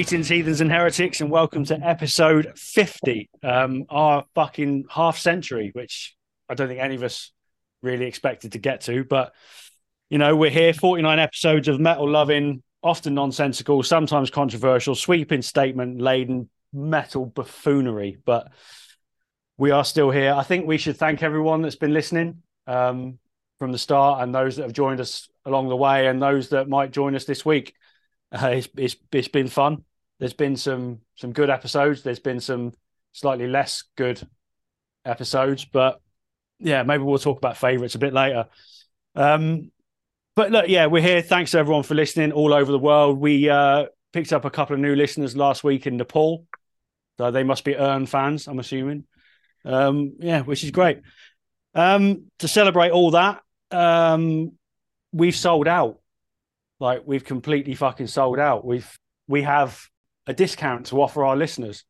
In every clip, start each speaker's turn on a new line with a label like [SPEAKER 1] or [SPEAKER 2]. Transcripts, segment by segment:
[SPEAKER 1] Greetings, heathens and heretics, and welcome to episode 50, um, our fucking half century, which I don't think any of us really expected to get to. But, you know, we're here, 49 episodes of metal loving, often nonsensical, sometimes controversial, sweeping statement laden metal buffoonery. But we are still here. I think we should thank everyone that's been listening um, from the start and those that have joined us along the way and those that might join us this week. Uh, it's, it's it's been fun. There's been some some good episodes. There's been some slightly less good episodes, but yeah, maybe we'll talk about favourites a bit later. Um, but look, yeah, we're here. Thanks everyone for listening all over the world. We uh, picked up a couple of new listeners last week in Nepal, so they must be Ern fans, I'm assuming. Um, yeah, which is great. Um, to celebrate all that, um, we've sold out like we've completely fucking sold out. We've we have a discount to offer our listeners,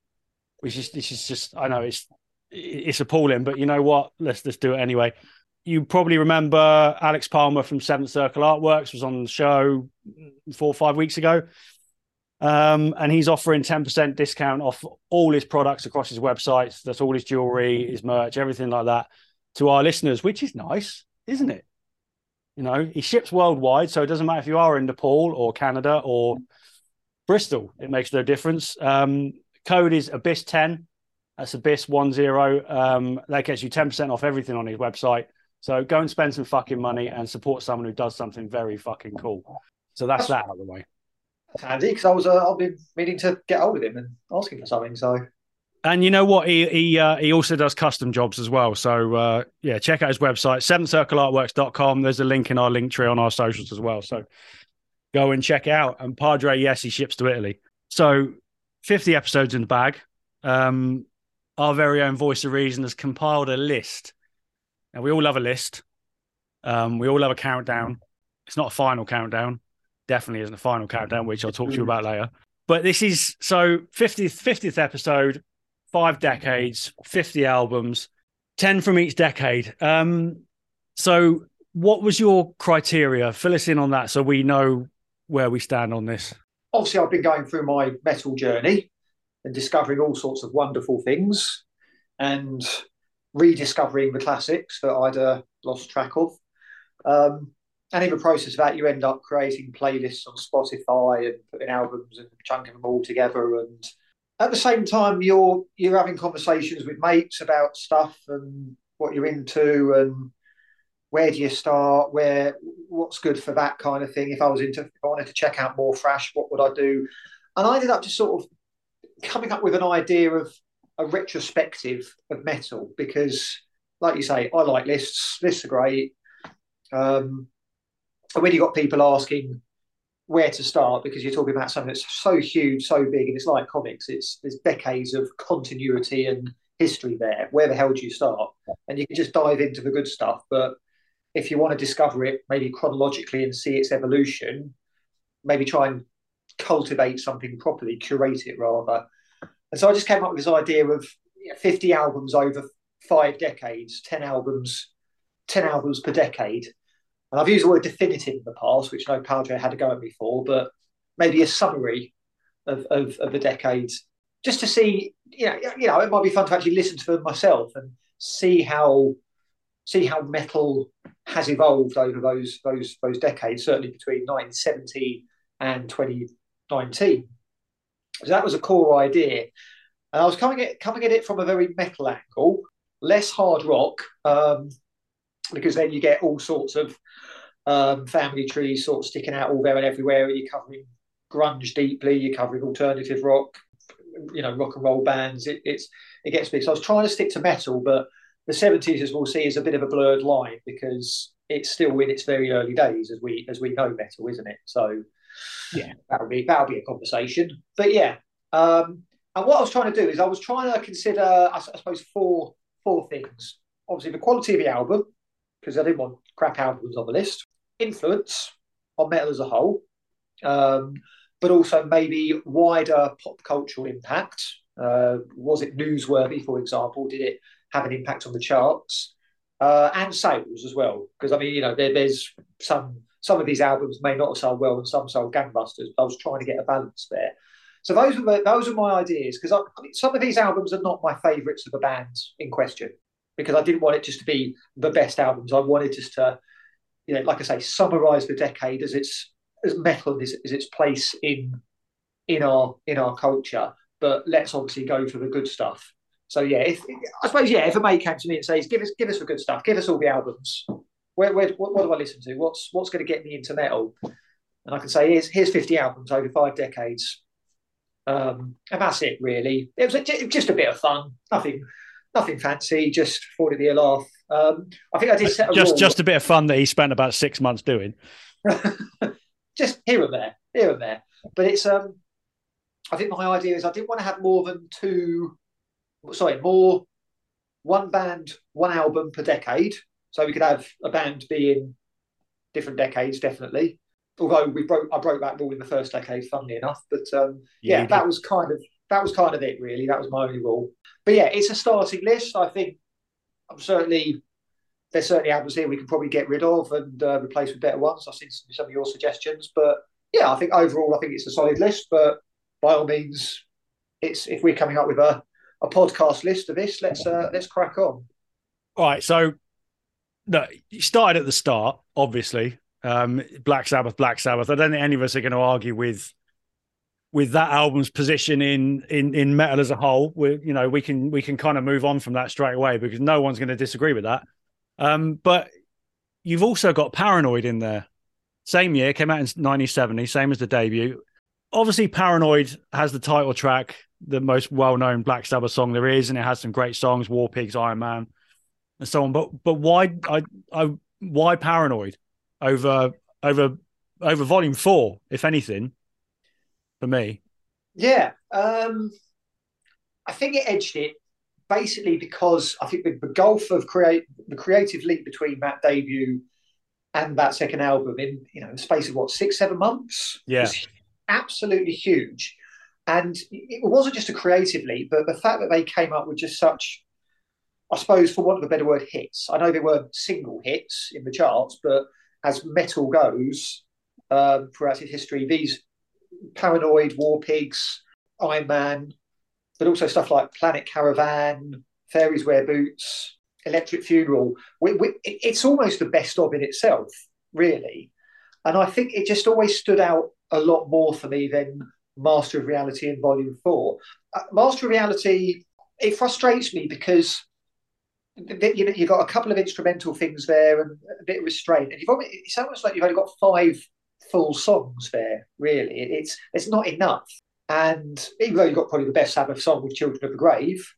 [SPEAKER 1] which is this is just I know it's it's appalling, but you know what? Let's just do it anyway. You probably remember Alex Palmer from Seventh Circle Artworks was on the show four or five weeks ago. Um, and he's offering 10% discount off all his products across his websites. That's all his jewelry, his merch, everything like that to our listeners, which is nice, isn't it? You know, he ships worldwide, so it doesn't matter if you are in Nepal or Canada or Bristol. It makes no difference. Um, code is Abyss ten. That's Abyss one zero. Um, that gets you ten percent off everything on his website. So go and spend some fucking money and support someone who does something very fucking cool. So that's that out of the way.
[SPEAKER 2] That's handy because I was uh, I've been meaning to get hold of him and ask him for something. So
[SPEAKER 1] and you know what? He he uh, he also does custom jobs as well. So uh, yeah, check out his website, seventhcircleartworks.com. There's a link in our link tree on our socials as well. So go and check out. And Padre, yes, he ships to Italy. So 50 episodes in the bag. Um, our very own voice of reason has compiled a list. And we all love a list. Um, we all love a countdown. It's not a final countdown. Definitely isn't a final countdown, which I'll talk to you about later. But this is so 50th 50th episode five decades, 50 albums, 10 from each decade. Um, so, what was your criteria? Fill us in on that so we know where we stand on this.
[SPEAKER 2] Obviously, I've been going through my metal journey and discovering all sorts of wonderful things and rediscovering the classics that I'd uh, lost track of. Um, and in the process of that, you end up creating playlists on Spotify and putting albums and chunking them all together and at the same time you're you're having conversations with mates about stuff and what you're into and where do you start where what's good for that kind of thing if i was into if i wanted to check out more thrash what would i do and i ended up just sort of coming up with an idea of a retrospective of metal because like you say i like lists lists are great um, and when you got people asking where to start because you're talking about something that's so huge, so big, and it's like comics. It's there's decades of continuity and history there. Where the hell do you start? And you can just dive into the good stuff. But if you want to discover it, maybe chronologically and see its evolution, maybe try and cultivate something properly, curate it rather. And so I just came up with this idea of 50 albums over five decades, 10 albums, 10 albums per decade and I've used the word definitive in the past, which no Padre had to go at me for, but maybe a summary of, of, of the decades, just to see, you know, you know, it might be fun to actually listen to them myself and see how see how metal has evolved over those those those decades, certainly between 1970 and 2019. So that was a core idea. And I was coming at coming at it from a very metal angle, less hard rock, um, because then you get all sorts of um, family trees sort of sticking out all there and everywhere. You're covering grunge deeply, you're covering alternative rock, you know, rock and roll bands. It, it's it gets big. So I was trying to stick to metal, but the 70s, as we'll see, is a bit of a blurred line because it's still in its very early days, as we as we know metal, isn't it? So yeah, that'll be that'll be a conversation. But yeah, um, and what I was trying to do is I was trying to consider, I, I suppose, four four things. Obviously, the quality of the album, because I didn't want crap albums on the list. Influence on metal as a whole, um, but also maybe wider pop cultural impact. Uh, was it newsworthy, for example? Did it have an impact on the charts uh, and sales as well? Because I mean, you know, there, there's some some of these albums may not have sold well and some sold gangbusters. But I was trying to get a balance there. So those were the, those are my ideas because I, I mean, some of these albums are not my favourites of the bands in question because I didn't want it just to be the best albums. I wanted just to, you know, like I say, summarise the decade as its as metal as, as its place in in our in our culture. But let's obviously go for the good stuff. So yeah, if, I suppose yeah, if a mate came to me and says, "Give us give us the good stuff, give us all the albums," where, where what, what do I listen to? What's what's going to get me into metal? And I can say, here's here's 50 albums over five decades. Um, and that's it, really. It was a, just a bit of fun, nothing, nothing fancy. Just thought it'd be a laugh. Um, I think I did set a
[SPEAKER 1] just
[SPEAKER 2] rule.
[SPEAKER 1] just a bit of fun that he spent about six months doing.
[SPEAKER 2] just here and there, here and there. But it's um, I think my idea is I didn't want to have more than two, sorry, more one band, one album per decade. So we could have a band be in different decades, definitely although we broke I broke that rule in the first decade, funnily enough. But um, yeah, yeah that was kind of that was kind of it really. That was my only rule. But yeah, it's a starting list. I think I'm certainly there's certainly albums here we can probably get rid of and uh, replace with better ones. I've seen some, some of your suggestions, but yeah, I think overall I think it's a solid list. But by all means, it's if we're coming up with a, a podcast list of this, let's uh, let's crack on.
[SPEAKER 1] All right, so no, you started at the start, obviously, um, Black Sabbath, Black Sabbath. I don't think any of us are going to argue with with that album's position in in in metal as a whole. We you know we can we can kind of move on from that straight away because no one's going to disagree with that. Um, but you've also got Paranoid in there. Same year, came out in 1970, same as the debut. Obviously, Paranoid has the title track, the most well-known Black Sabbath song there is, and it has some great songs, War Pigs, Iron Man, and so on. But but why I I why Paranoid? over over over volume four, if anything, for me.
[SPEAKER 2] Yeah, um, I think it edged it basically because I think the, the gulf of create the creative leap between that debut and that second album in you know the space of what six seven months
[SPEAKER 1] yeah
[SPEAKER 2] absolutely huge and it wasn't just a creative leap but the fact that they came up with just such i suppose for want of a better word hits i know they were single hits in the charts but as metal goes um, throughout its history, these Paranoid, War Pigs, Iron Man, but also stuff like Planet Caravan, Fairies Wear Boots, Electric Funeral. We, we, it's almost the best of in itself, really. And I think it just always stood out a lot more for me than Master of Reality in Volume 4. Uh, Master of Reality, it frustrates me because you know, you've got a couple of instrumental things there and a bit of restraint, and you've only, it's almost like you've only got five full songs there. Really, it's it's not enough. And even though you've got probably the best Sabbath song with "Children of the Grave,"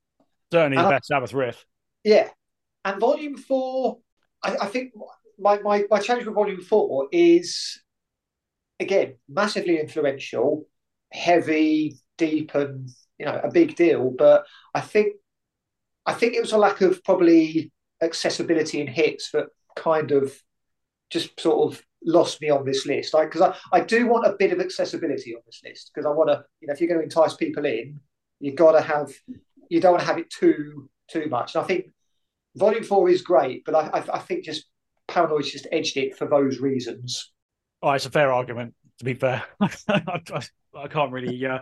[SPEAKER 1] certainly the best I, Sabbath riff.
[SPEAKER 2] Yeah, and Volume Four, I, I think my, my my challenge with Volume Four is again massively influential, heavy, deep, and you know a big deal. But I think I think it was a lack of probably accessibility and hits that kind of just sort of lost me on this list. Like, Because I, I, do want a bit of accessibility on this list because I want to, you know, if you're going to entice people in, you've got to have, you don't want to have it too too much. And I think Volume Four is great, but I, I, I think just Paranoid just edged it for those reasons.
[SPEAKER 1] Oh, it's a fair argument. To be fair, I, I, can't really. Uh,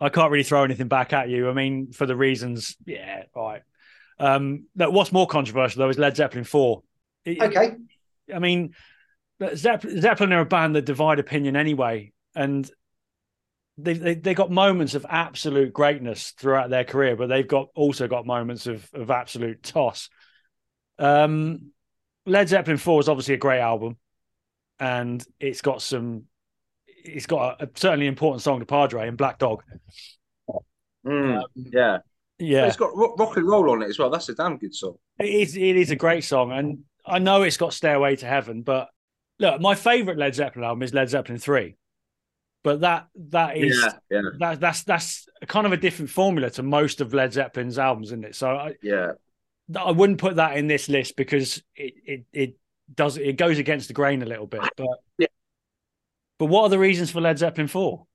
[SPEAKER 1] I can't really throw anything back at you. I mean, for the reasons, yeah, all right. Um, what's more controversial though is Led Zeppelin four.
[SPEAKER 2] Okay.
[SPEAKER 1] I mean, Zeppelin, Zeppelin are a band that divide opinion anyway, and they, they they got moments of absolute greatness throughout their career, but they've got also got moments of of absolute toss. Um, Led Zeppelin four is obviously a great album, and it's got some it's got a, a certainly important song to Padre and Black Dog.
[SPEAKER 3] Mm, um, yeah,
[SPEAKER 1] yeah.
[SPEAKER 3] But it's got rock and roll on it as well. That's a damn good song.
[SPEAKER 1] It is. It is a great song, and I know it's got Stairway to Heaven, but look, my favorite Led Zeppelin album is Led Zeppelin three. But that that is
[SPEAKER 3] yeah, yeah.
[SPEAKER 1] that that's that's kind of a different formula to most of Led Zeppelin's albums, isn't it? So I,
[SPEAKER 3] yeah,
[SPEAKER 1] I wouldn't put that in this list because it it it does it goes against the grain a little bit. But
[SPEAKER 3] yeah,
[SPEAKER 1] but what are the reasons for Led Zeppelin 4?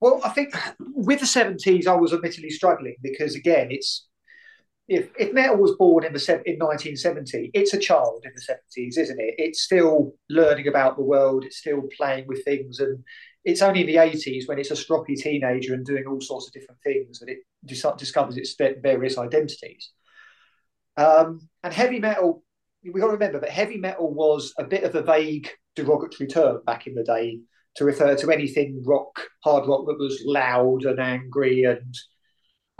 [SPEAKER 2] Well, I think with the 70s, I was admittedly struggling because, again, it's if, if metal was born in the in 1970, it's a child in the 70s, isn't it? It's still learning about the world, it's still playing with things, and it's only in the 80s when it's a stroppy teenager and doing all sorts of different things that it dis- discovers its various identities. Um, and heavy metal, we've got to remember that heavy metal was a bit of a vague derogatory term back in the day to refer to anything rock, hard rock that was loud and angry and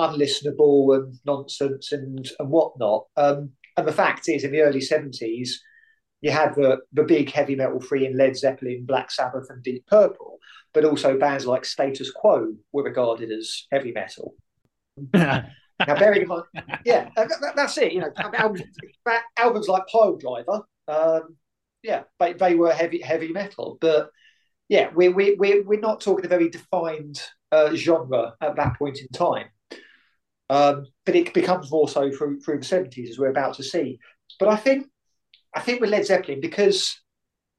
[SPEAKER 2] unlistenable and nonsense and, and whatnot. Um, and the fact is, in the early 70s, you had the, the big heavy metal free in Led Zeppelin, Black Sabbath, and Deep Purple, but also bands like Status Quo were regarded as heavy metal. now, bearing in mind, yeah, that, that's it. You know, albums, albums like Pile Driver, um, yeah, they, they were heavy heavy metal, but yeah, we're we, we're we're not talking a very defined uh, genre at that point in time. Um, but it becomes more so through through the seventies, as we're about to see. But I think I think with Led Zeppelin, because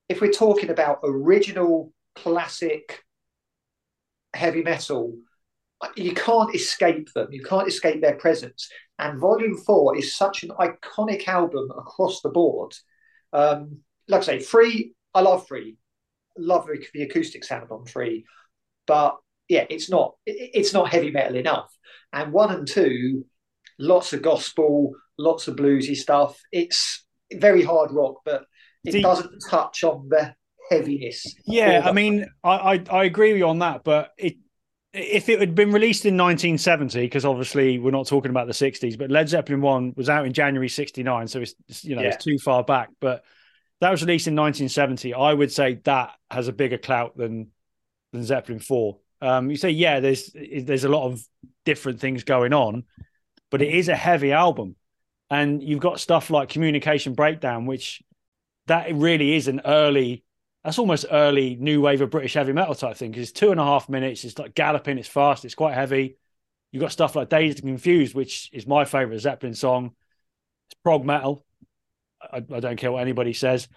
[SPEAKER 2] if we're talking about original classic heavy metal, you can't escape them. You can't escape their presence. And Volume Four is such an iconic album across the board. Um, like I say, Free, I love Free, love the, acoustic sound on Free, but yeah, it's not it's not heavy metal enough. And one and two, lots of gospel, lots of bluesy stuff. It's very hard rock, but it Deep. doesn't touch on the heaviness.
[SPEAKER 1] Yeah, I mean, I, I, I agree with you on that, but it if it had been released in 1970, because obviously we're not talking about the 60s, but Led Zeppelin one was out in January 69, so it's you know yeah. it's too far back. But that was released in 1970. I would say that has a bigger clout than than Zeppelin four. Um, you say yeah, there's there's a lot of different things going on, but it is a heavy album and you've got stuff like communication breakdown which that really is an early that's almost early new wave of british heavy metal type thing because it's two and a half minutes it's like galloping it's fast it's quite heavy. You've got stuff like dazed and confused which is my favorite zeppelin song. It's prog metal. I, I don't care what anybody says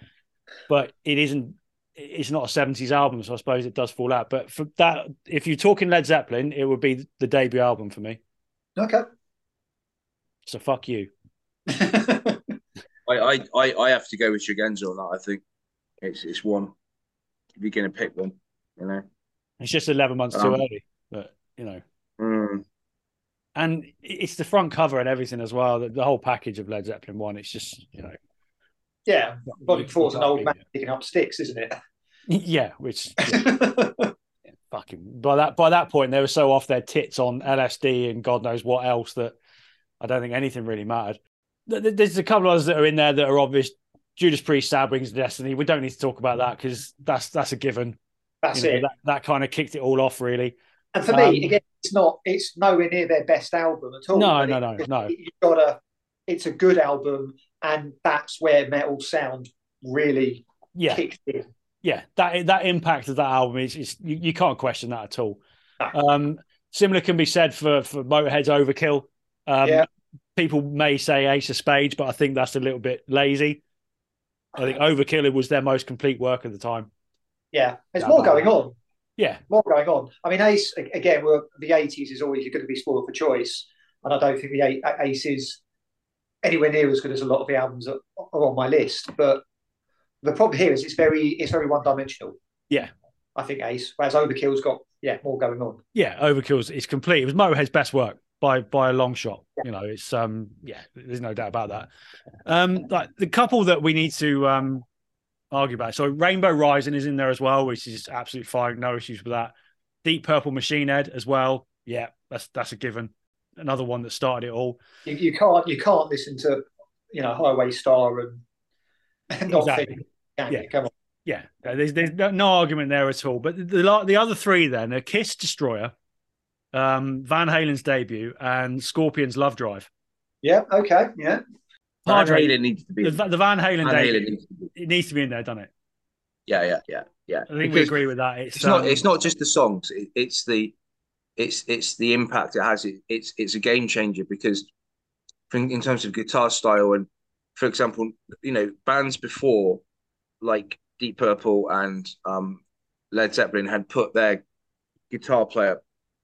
[SPEAKER 1] but it isn't it's not a 70s album so i suppose it does fall out. But for that if you're talking led zeppelin it would be the debut album for me.
[SPEAKER 2] Okay.
[SPEAKER 1] So fuck you.
[SPEAKER 3] I, I, I, I have to go with Tregenza on that. I think it's it's one. If you're going to pick one, you know,
[SPEAKER 1] it's just eleven months um, too early, but you know.
[SPEAKER 3] Mm.
[SPEAKER 1] And it's the front cover and everything as well. The, the, whole package of Led Zeppelin one. It's just you know.
[SPEAKER 2] Yeah, Bobby Four's an old man picking up sticks, isn't it?
[SPEAKER 1] Yeah, which yeah, fucking by that by that point they were so off their tits on LSD and God knows what else that I don't think anything really mattered there's a couple of others that are in there that are obvious. Judas Priest, Sad Wings of Destiny. We don't need to talk about that because that's that's a given.
[SPEAKER 2] That's you know,
[SPEAKER 1] it. That, that kind of kicked it all off, really.
[SPEAKER 2] And for um, me, again, it's not. It's nowhere near their best album at all.
[SPEAKER 1] No, no, no, no.
[SPEAKER 2] You've got a. It's a good album, and that's where metal sound really
[SPEAKER 1] yeah.
[SPEAKER 2] kicked in.
[SPEAKER 1] Yeah, that that impact of that album is, is you, you can't question that at all. No. Um, similar can be said for for Motorhead's Overkill. Um, yeah people may say Ace of Spades, but I think that's a little bit lazy. I think Overkill was their most complete work at the time.
[SPEAKER 2] Yeah, there's more going on.
[SPEAKER 1] Yeah,
[SPEAKER 2] more going on. I mean, Ace again. We're, the '80s is always going to be spoiled for choice, and I don't think the Ace is anywhere near as good as a lot of the albums that are on my list. But the problem here is it's very it's very one dimensional.
[SPEAKER 1] Yeah,
[SPEAKER 2] I think Ace, whereas Overkill's got yeah more going on.
[SPEAKER 1] Yeah, Overkill's it's complete. It was Motorhead's best work by by a long shot. You know, it's um yeah, there's no doubt about that. Um like the couple that we need to um argue about. So Rainbow Rising is in there as well, which is absolutely fine, no issues with that. Deep Purple Machine Head as well. Yeah, that's that's a given. Another one that started it all.
[SPEAKER 2] You, you can't you can't listen to you know Highway Star and, and not exactly. think, yeah. come on.
[SPEAKER 1] Yeah, there's there's no argument there at all. But the the, the other three then a Kiss Destroyer, um, Van Halen's debut, and Scorpions Love Drive.
[SPEAKER 2] Yeah. Okay. Yeah.
[SPEAKER 3] Van Halen needs to be
[SPEAKER 1] the, the Van Halen Van debut. Halen needs be. It needs to be in there, doesn't it?
[SPEAKER 3] Yeah. Yeah. Yeah. Yeah. I
[SPEAKER 1] think because we agree with that.
[SPEAKER 3] It's, it's um, not. It's not just the songs. It, it's the. It's it's the impact it has. It, it's it's a game changer because, in terms of guitar style and, for example, you know bands before, like Deep Purple and um, Led Zeppelin had put their guitar player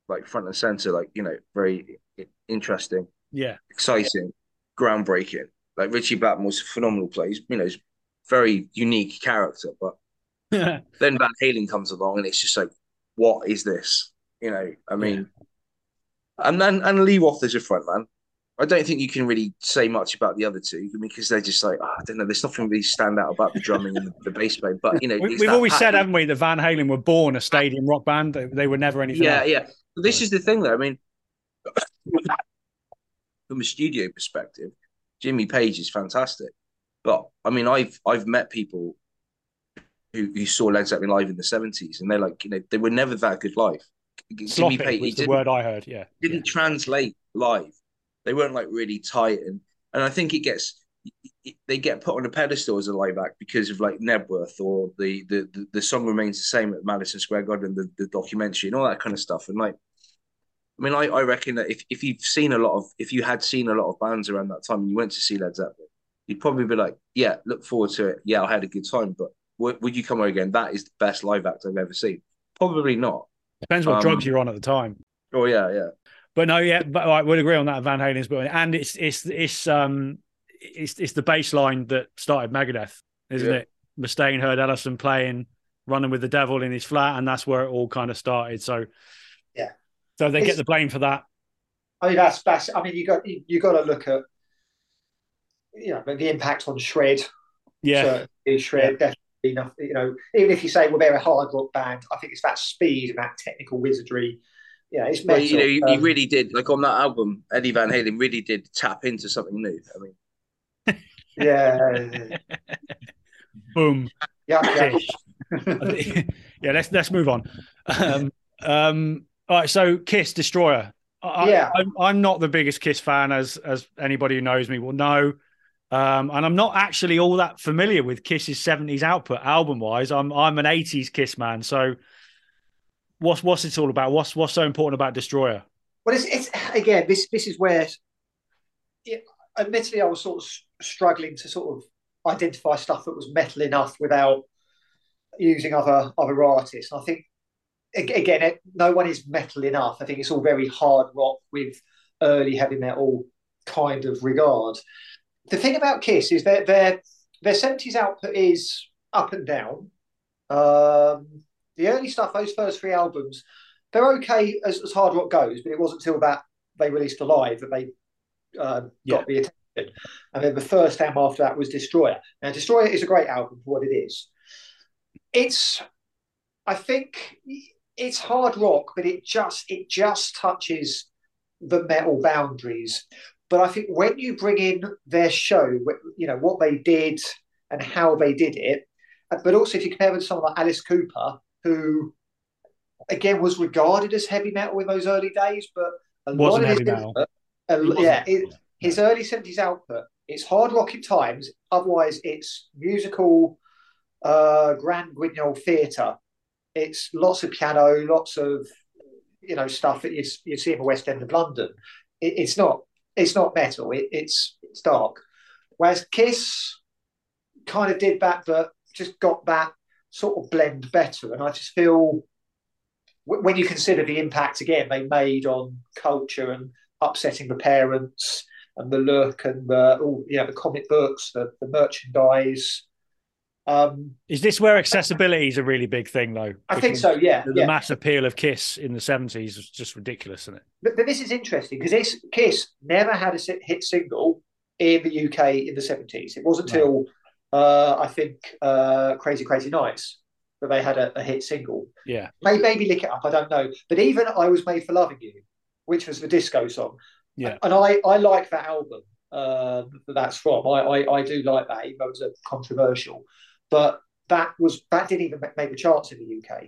[SPEAKER 3] like front and center, like you know, very interesting,
[SPEAKER 1] yeah,
[SPEAKER 3] exciting, groundbreaking. Like Ritchie Blackmore was a phenomenal plays, you know, very unique character. But then Van Halen comes along, and it's just like what is this? You know, I mean, and then and Lee Roth is a front man. I don't think you can really say much about the other two because they're just like oh, I don't know. There's nothing really stand out about the drumming and the, the bass playing. But you know,
[SPEAKER 1] we, we've
[SPEAKER 3] that
[SPEAKER 1] always said, haven't we, that Van Halen were born a stadium rock band. They, they were never anything.
[SPEAKER 3] yeah,
[SPEAKER 1] else.
[SPEAKER 3] yeah. This is the thing, though. I mean, from a studio perspective, Jimmy Page is fantastic. But I mean, I've I've met people who, who saw Led Zeppelin live in the seventies, and they're like, you know, they were never that good live.
[SPEAKER 1] Sloppy
[SPEAKER 3] Jimmy Page,
[SPEAKER 1] was the word I heard. Yeah.
[SPEAKER 3] didn't translate live. They weren't like really tight, and and I think it gets they get put on a pedestal as a live act because of like Knebworth or the the the, the song remains the same at Madison Square Garden, the, the documentary and all that kind of stuff. And like, I mean, I, I reckon that if, if you've seen a lot of if you had seen a lot of bands around that time and you went to see Led Zeppelin, you'd probably be like, yeah, look forward to it. Yeah, I had a good time, but w- would you come over again? That is the best live act I've ever seen. Probably not.
[SPEAKER 1] Depends what
[SPEAKER 3] Um,
[SPEAKER 1] drugs you're on at the time.
[SPEAKER 3] Oh yeah, yeah.
[SPEAKER 1] But no, yeah, but I would agree on that. Van Halen's brilliant, and it's it's it's um it's it's the baseline that started Megadeth, isn't
[SPEAKER 3] Yeah.
[SPEAKER 1] it? Mustaine heard Ellefson playing "Running with the Devil" in his flat, and that's where it all kind of started. So
[SPEAKER 2] Yeah.
[SPEAKER 1] so they
[SPEAKER 2] It's-
[SPEAKER 1] get the blame for that.
[SPEAKER 2] I mean, that's that's. I mean, you got you, you got to look at you know the impact on shred.
[SPEAKER 1] Yeah,
[SPEAKER 2] certainly shred definitely enough. You know, even if you say well they're a hard rock band, I think it's that speed and that technical wizardry. Yeah, know, it's
[SPEAKER 3] Well,
[SPEAKER 2] metal.
[SPEAKER 3] you know, you, you
[SPEAKER 2] um,
[SPEAKER 3] really did like on that album. Eddie Van Halen really did tap into something new. I mean,
[SPEAKER 2] yeah,
[SPEAKER 1] boom.
[SPEAKER 2] yeah, yeah.
[SPEAKER 1] yeah, let's let's move on. Um, um, all right, so Kiss Destroyer. I,
[SPEAKER 2] Yeah.
[SPEAKER 1] I, I'm, I'm not the biggest Kiss fan, as as anybody who knows me will know, um, and I'm not actually all that familiar with Kiss's '70s output album wise. I'm I'm an '80s Kiss man. So, what's what's it all about? What's what's so important about Destroyer?
[SPEAKER 2] Well, it's, it's again this this is where, yeah, admittedly, I was sort of struggling to sort of identify stuff that was metal enough without using other other artists. And I think again, it, no one is metal enough. I think it's all very hard rock with early heavy metal kind of regard. The thing about Kiss is that their their seventies output is up and down. Um, the early stuff, those first three albums, they're okay as, as hard rock goes, but it wasn't until that they released Alive that they uh,
[SPEAKER 1] Yeah.
[SPEAKER 2] got the attention. And then the first album after that was Destroyer. Now, Destroyer is a great album for what it is. It's, I think, it's hard rock, but it just it just touches the metal boundaries. But I think when you bring in their show, you know what they did and how they did it, but also if you compare them to someone like Alice Cooper, who again was regarded as heavy metal in those early days, but a
[SPEAKER 1] Wasn't
[SPEAKER 2] lot of
[SPEAKER 1] heavy
[SPEAKER 2] his
[SPEAKER 1] metal.
[SPEAKER 2] Uh, yeah, it, his early seventies output. It's hard rock at times. Otherwise, it's musical, uh, grand guignol theatre. It's lots of piano, lots of you know stuff that you you see in the West End of London. It, it's not it's not metal. It, it's it's dark. Whereas Kiss kind of did that, but just got that sort of blend better. And I just feel when you consider the impact again they made on culture and upsetting the parents and the look and the all you know the comic books, the, the merchandise. Um,
[SPEAKER 1] Is this where accessibility is a really big thing, though?
[SPEAKER 2] I think so. Yeah,
[SPEAKER 1] The,
[SPEAKER 2] yeah.
[SPEAKER 1] mass appeal of Kiss in the '70s was just ridiculous, isn't it?
[SPEAKER 2] But, but this is interesting because this Kiss never had a hit single in the UK in the seventies. It wasn't
[SPEAKER 1] No.
[SPEAKER 2] until uh, I think uh, Crazy Crazy Nights that they had a, a hit single.
[SPEAKER 1] Yeah,
[SPEAKER 2] Maybe, maybe lick it up. I don't know. But even I was made for loving you, which was the disco song.
[SPEAKER 1] Yeah.
[SPEAKER 2] and I I like that album. Uh, that that's from. I, I I do like that, even though it was a controversial. But that was that didn't even make the charts in the UK.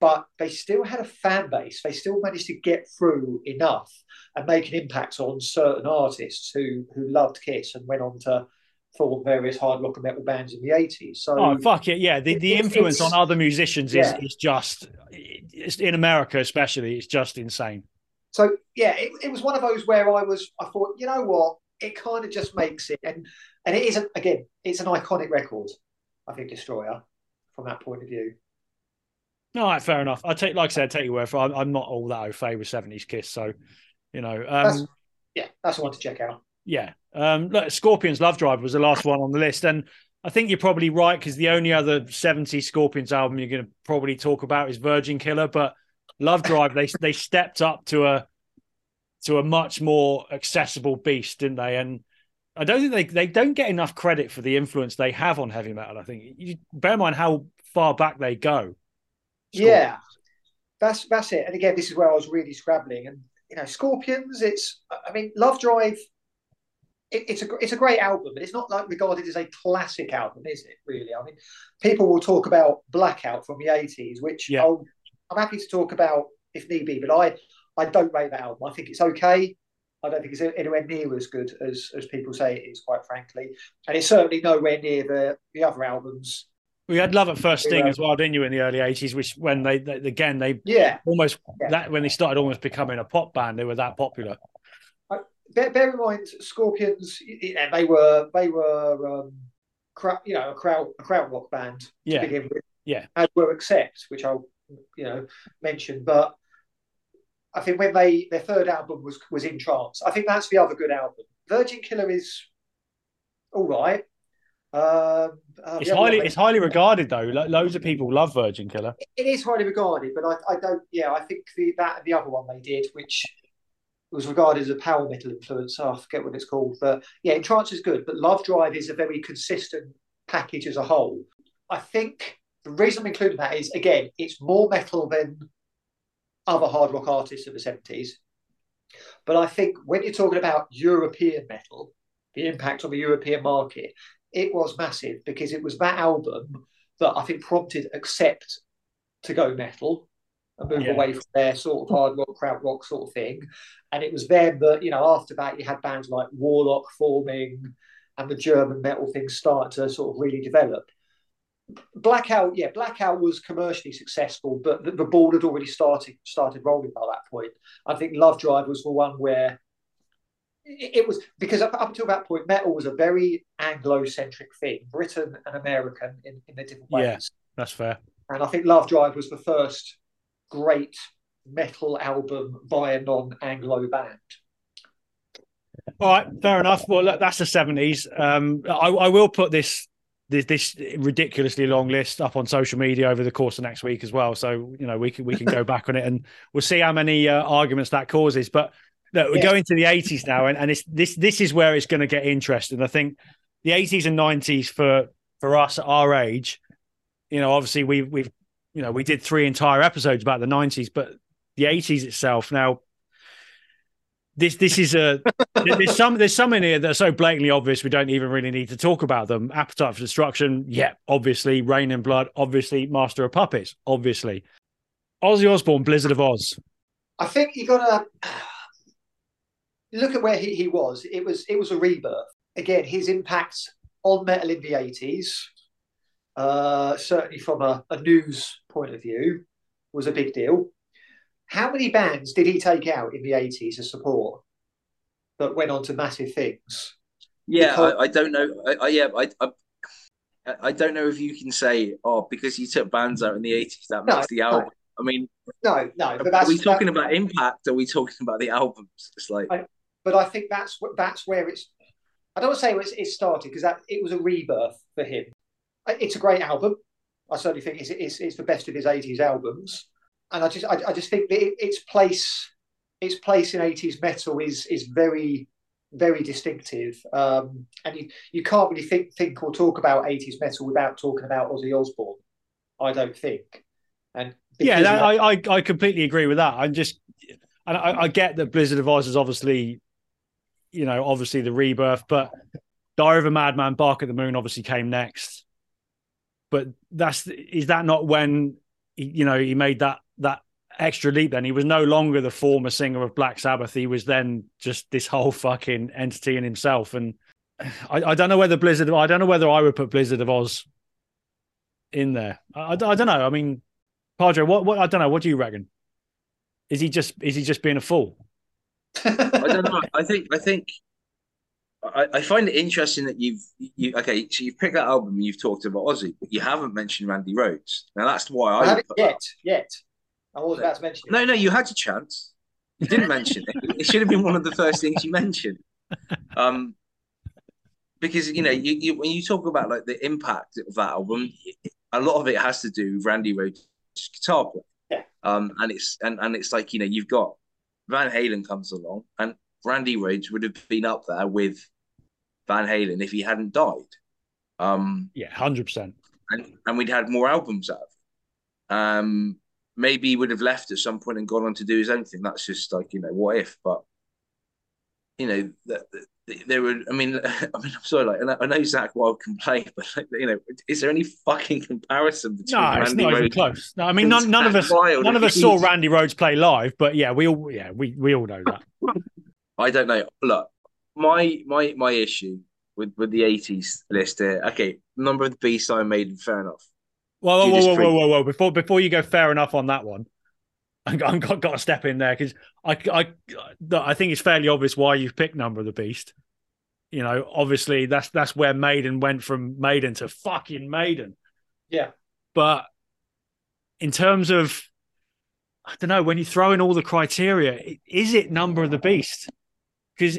[SPEAKER 2] But they still had a fan base. They still managed to get through enough and make an impact on certain artists who who loved Kiss and went on to form various hard rock and metal bands in the eighties. So
[SPEAKER 1] Oh fuck it, yeah. The the influence on other musicians is
[SPEAKER 2] Yeah.
[SPEAKER 1] is just it's, in America especially. It's just insane.
[SPEAKER 2] So yeah, it, it was one of those where I was. I thought, you know what, it kind of just makes it, and and it isn't. Again, it's an iconic record. I think Destroyer, from that point of view.
[SPEAKER 1] All right, fair enough. I take like I said, I take your word for. it. I'm, I'm not all that au fait with '70s Kiss, so you know.
[SPEAKER 2] That's,
[SPEAKER 1] Um,
[SPEAKER 2] yeah, that's one to check out.
[SPEAKER 1] yeah. Um, look, Scorpions Love Drive was the last one on the list, and I think you're probably right because the only other 70s Scorpions album you're going to probably talk about is Virgin Killer, but Love Drive they they stepped up to a to a much more accessible beast, didn't they? And I don't think they they don't get enough credit for the influence they have on heavy metal. I think you bear in mind how far back they go.
[SPEAKER 2] Yeah, that's that's it. And again, this is where I was really scrabbling. And you know, Scorpions. It's I mean, Love Drive. It, it's a it's a great album, but it's not like regarded as a classic album, is it? Really? I mean, people will talk about Blackout from the eighties, which
[SPEAKER 1] Yeah.
[SPEAKER 2] I'll, I'm happy to talk about if need be. But I I don't rate that album. I think it's okay. I don't think it's anywhere near as good as as people say it is, quite frankly. And it's certainly nowhere near the the other albums.
[SPEAKER 1] We had Love at First Sting as well, didn't you, in the early 80s, which when they, they again, they
[SPEAKER 2] Yeah,
[SPEAKER 1] almost,
[SPEAKER 2] Yeah.
[SPEAKER 1] that when they started almost becoming a pop band, they were that popular.
[SPEAKER 2] bear, bear in mind, Scorpions. You know, they were they were um, crowd, you know a crowd a krautrock band to
[SPEAKER 1] Yeah.
[SPEAKER 2] begin with.
[SPEAKER 1] Yeah.
[SPEAKER 2] as were Accept, which I'll you know mentioned, but. I think when they their third album was was in trance. I think that's the other good album. Virgin Killer is all right. Um, uh,
[SPEAKER 1] It's highly, it's highly regarded though. Lo- Loads of people love Virgin Killer.
[SPEAKER 2] it is highly regarded, but I, I don't. Yeah, I think the that the other one they did, which was regarded as a power metal influence. Oh, I forget what it's called, but yeah, In Trance is good, but Love Drive is a very consistent package as a whole. I think the reason I'm including that is again, it's more metal than other hard rock artists of the seventies. But I think when you're talking about European metal, the impact on the European market, it was massive because it was that album that I think prompted Accept to go metal and move
[SPEAKER 1] Yeah.
[SPEAKER 2] away from their sort of hard rock, krautrock sort of thing. And it was then that, you know, after that, you had bands like Warlock forming and the German metal thing start to sort of really develop. Blackout, yeah, Blackout was commercially successful, but the, the ball had already started started rolling by that point. I think Love Drive was the one where it, was because up, up until that point, metal was a very Anglo-centric thing, Britain and American in, in the different ways.
[SPEAKER 1] Yeah. That's fair.
[SPEAKER 2] And I think Love Drive was the first great metal album by a non-Anglo band.
[SPEAKER 1] All right, fair enough. Well, look, that's the seventies. Um, I, I will put this, this this ridiculously long list up on social media over the course of next week as well. So you know we can we can go back on it and we'll see how many uh, arguments that causes. But look, we're
[SPEAKER 2] Yeah.
[SPEAKER 1] going to the eighties now, and, and it's this this is where it's going to get interesting. I think the eighties and nineties for for us at our age, you know, obviously we we've you know we did three entire episodes about the nineties, but the eighties itself now. This this is a there's some there's some in here that are so blatantly obvious we don't even really need to talk about them. Appetite for Destruction, yeah, obviously. Reign in Blood, obviously. Master of Puppets, obviously. Ozzy Osbourne, Blizzard of Ozz.
[SPEAKER 2] I think you got to look at where he, he was. It was it was a rebirth. Again, his impact on metal in the eighties, uh, certainly from a, a news point of view, was a big deal. How many bands did he take out in the eighties as support that went on to massive things?
[SPEAKER 3] Yeah,
[SPEAKER 2] Because-
[SPEAKER 3] I, I don't know. I, I yeah, I, I I don't know if you can say, oh, because you took bands out in the eighties, that
[SPEAKER 2] No,
[SPEAKER 3] makes the
[SPEAKER 2] no.
[SPEAKER 3] album. I mean,
[SPEAKER 2] No, no, but
[SPEAKER 3] are we talking
[SPEAKER 2] that-
[SPEAKER 3] about impact? Are we talking about the albums? It's like,
[SPEAKER 2] I- but I think that's that's where it's. I don't want to say it's, it started because that it was a rebirth for him. It's a great album. I certainly think it's it's, it's the best of his '80s albums, and I just I, I just think that it, its place its place in '80s metal is is very very distinctive. Um, and you, you can't really think think or talk about '80s metal without talking about Ozzy Osbourne. I don't think. And
[SPEAKER 1] Yeah, that, I, I I completely agree with that. I'm just, and I, I get that Blizzard of Ozz is obviously, you know, obviously the rebirth, but Diary of a Madman, Bark at the Moon obviously came next. But that's is that not when he, you know he made that that extra leap? Then he was no longer the former singer of Black Sabbath. He was then just this whole fucking entity in himself. And I, I don't know whether Blizzard. I don't know whether I would put Blizzard of Ozz in there. I, I, I don't know. I mean, Padre, what, what I don't know. What do you reckon? Is he just is he just being a fool?
[SPEAKER 3] I don't know. I think I think I, I find it interesting that you've you okay. So you've picked that album and you've talked about Ozzy, but you haven't mentioned Randy Rhoads. Now that's why I.
[SPEAKER 2] I haven't
[SPEAKER 3] put-
[SPEAKER 2] yet yet. I was about to mention it.
[SPEAKER 3] No, no, you had your chance. You didn't mention it. It should have been one of the first things you mentioned. Um, because you know you, you when you talk about like the impact of that album, a lot of it has to do with Randy Rhoads' guitar play.
[SPEAKER 2] Yeah.
[SPEAKER 3] Um, and it's and and it's like you know you've got Van Halen comes along, and Randy Rhoads would have been up there with Van Halen if he hadn't died. Um,
[SPEAKER 1] Yeah, hundred percent.
[SPEAKER 3] and and we'd had more albums out. of. Um, maybe he would have left at some point and gone on to do his own thing. That's just like you know what if, but you know that there were. I mean, I mean, I'm sorry, like I know- Zakk Wylde can play, but like, you know, is there any fucking comparison between
[SPEAKER 1] No, it's
[SPEAKER 3] Randy
[SPEAKER 1] not even close. No, I mean none, none of us
[SPEAKER 3] Wylde?
[SPEAKER 1] none of us saw Randy Rhoads play live, but yeah, we all yeah we we all know that.
[SPEAKER 3] I don't know. Look, my my my issue with with the '80s list here. Okay, number of the beast I made, fair enough.
[SPEAKER 1] Whoa, whoa, whoa, whoa,
[SPEAKER 3] Priest.
[SPEAKER 1] whoa, whoa, whoa! Before before you go, fair enough on that one. I got, got, got to step in there because I, I, I think it's fairly obvious why you've picked Number of the Beast. You know, obviously that's that's where Maiden went from Maiden to fucking Maiden.
[SPEAKER 2] Yeah.
[SPEAKER 1] But in terms of, I don't know, when you throw in all the criteria, is it Number of the Beast? Because,